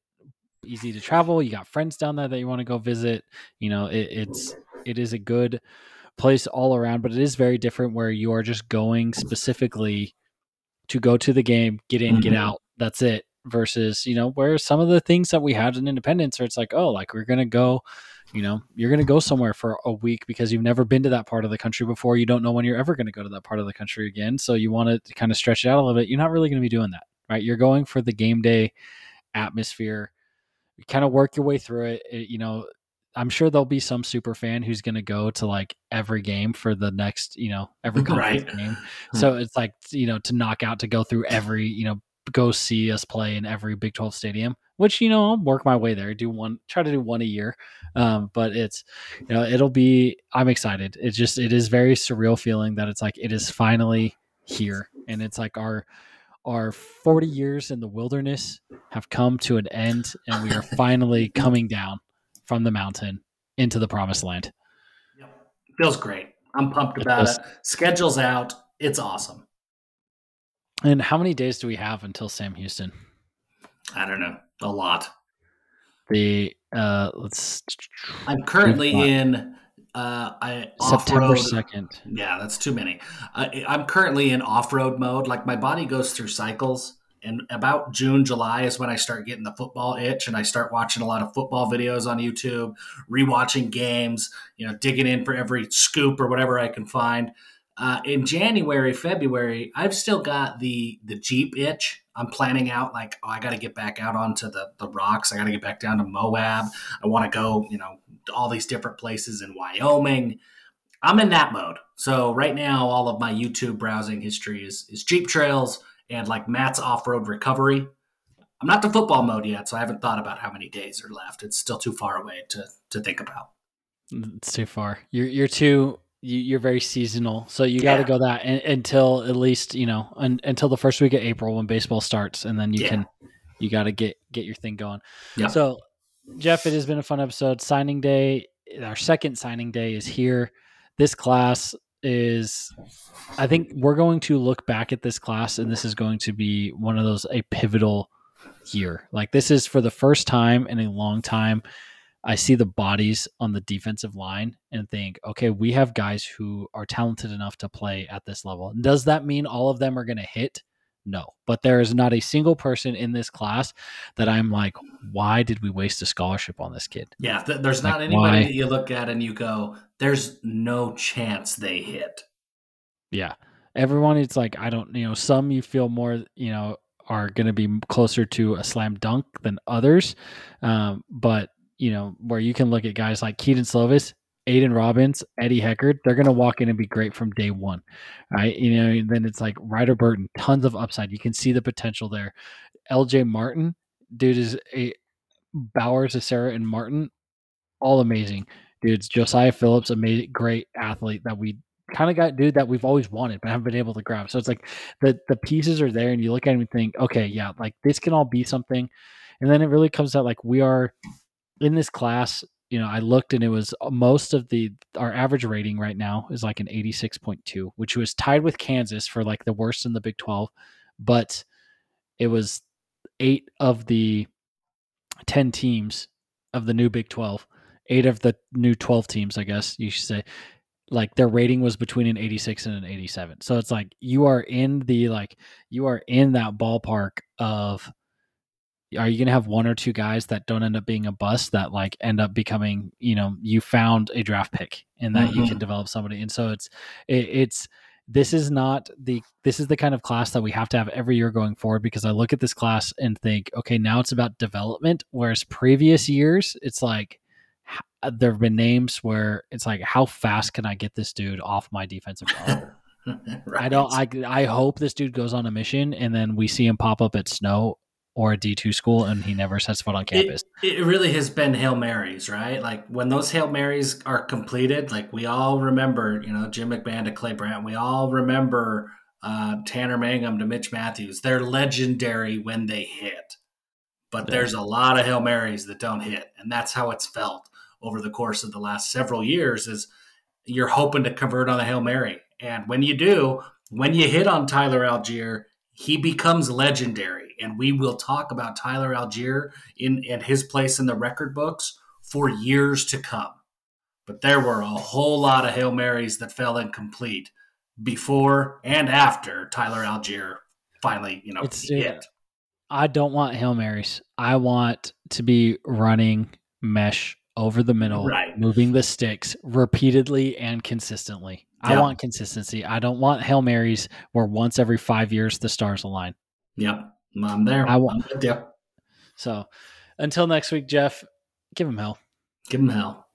easy to travel. You got friends down there that you want to go visit. You know it, it's it is a good place all around but it is very different where you are just going specifically to go to the game get in get Mhm. out. That's it versus you know where some of the things that we had in independence are it's like oh like we're gonna go you know you're gonna go somewhere for a week because you've never been to that part of the country before. You don't know when you're ever gonna go to that part of the country again. So you want to kind of stretch it out a little bit. You're not really gonna be doing that right? You're going for the game day atmosphere. You kind of work your way through it, it you know i'm sure there'll be some super fan who's gonna go to like every game for the next you know every [laughs] Right. game. [laughs] So it's like you know to knock out to go through every you know go see us play in every Big 12 stadium, which, you know, I'll work my way there, do one, try to do one a year. Um, but it's, you know, it'll be, I'm excited. It just, it is very surreal feeling that it's like, it is finally here. And it's like our, our 40 years in the wilderness have come to an end and we are finally [laughs] coming down from the mountain into the promised land. Yep. Feels great. I'm pumped about it. Schedule's out. It's awesome. And how many days do we have until Sam Houston? I don't know. A lot. The uh let's I'm currently in uh I September second. Yeah, that's too many. Uh, I'm currently in off-road mode. Like my body goes through cycles and about June, July is when I start getting the football itch and I start watching a lot of football videos on YouTube, rewatching games, you know, digging in for every scoop or whatever I can find. Uh, in January, February, I've still got the the Jeep itch. I'm planning out like, oh, I got to get back out onto the the rocks. I got to get back down to Moab. I want to go, you know, all these different places in Wyoming. I'm in that mode. So right now, all of my YouTube browsing history is is Jeep trails and like Matt's off road recovery. I'm not to football mode yet, so I haven't thought about how many days are left. It's still too far away to to think about. It's too far. You're you're too you, are very seasonal, so you got to go that un, until at least you know un, until the first week of April when baseball starts, and then you Yeah. can you got to get get your thing going. Yeah. So, Jeff, it has been a fun episode. Signing day, our second signing day is here. This class is, I think we're going to look back at this class, and this is going to be one of those a pivotal year. Like this is for the first time in a long time. I see the bodies on the defensive line and think, okay, we have guys who are talented enough to play at this level. Does that mean all of them are going to hit? No, but there is not a single person in this class that I'm like, why did we waste a scholarship on this kid? Yeah, th- there's Like, not anybody why? that you look at and you go, "There's no chance they hit." Yeah. Everyone, it's like, I don't, you know, some you feel more, you know, are going to be closer to a slam dunk than others. Um, but, you know, where you can look at guys like Kedon Slovis, Aidan Robbins, Eddie Heckard, they're going to walk in and be great from day one. Right. You know, then it's like Ryder Burton, tons of upside. You can see the potential there. LJ Martin, dude, is a Bowers, Esera, and Martin, all amazing dudes. Josiah Phillips, amazing, great athlete that we kind of got dude that we've always wanted but haven't been able to grab. So it's like the the pieces are there, and you look at him and think, okay, yeah, like this can all be something. And then it really comes out like we are in this class. You know, I looked and it was uh, most of the our average rating right now is like an eighty six point two, which was tied with Kansas for like the worst in the Big Twelve, but it was eight of the ten teams of the new Big Twelve, eight of the new twelve teams, I guess you should say, like their rating was between an 86 and an 87 so it's like you are in the like you are in that ballpark of are you going to have one or two guys that don't end up being a bust that like end up becoming you know you found a draft pick and that you can mm-hmm. develop somebody and so it's it, it's this is not the this is the kind of class that we have to have every year going forward because i look at this class and think okay now it's about development whereas previous years it's like uh, there have been names where it's like how fast can i get this dude off my defensive [laughs] right. I don't. I I hope this dude goes on a mission and then we see him pop up at Snow or a D two school and he never sets foot on campus. It, it really has been Hail Marys, right? Like when those Hail Marys are completed, like we all remember, you know, Jim McMahon to Clay Brown. We all remember uh, Tanner Mangum to Mitch Matthews. They're legendary when they hit. But Yeah. there's a lot of Hail Marys that don't hit. And that's how it's felt over the course of the last several years is you're hoping to convert on a Hail Mary. And when you do, when you hit on Tyler Allgeier, he becomes legendary. And we will talk about Tyler Allgeier in and his place in the record books for years to come. But there were a whole lot of Hail Marys that fell incomplete before and after Tyler Allgeier finally, you know, It's- hit. I don't want hail marys. I want to be running mesh over the middle, Right. moving the sticks repeatedly and consistently. I Yep. want consistency. I don't want hail marys where once every five years the stars align. Yep. I'm there. I want. I'm. So until next week, Jeff, give him hell. Give him hell.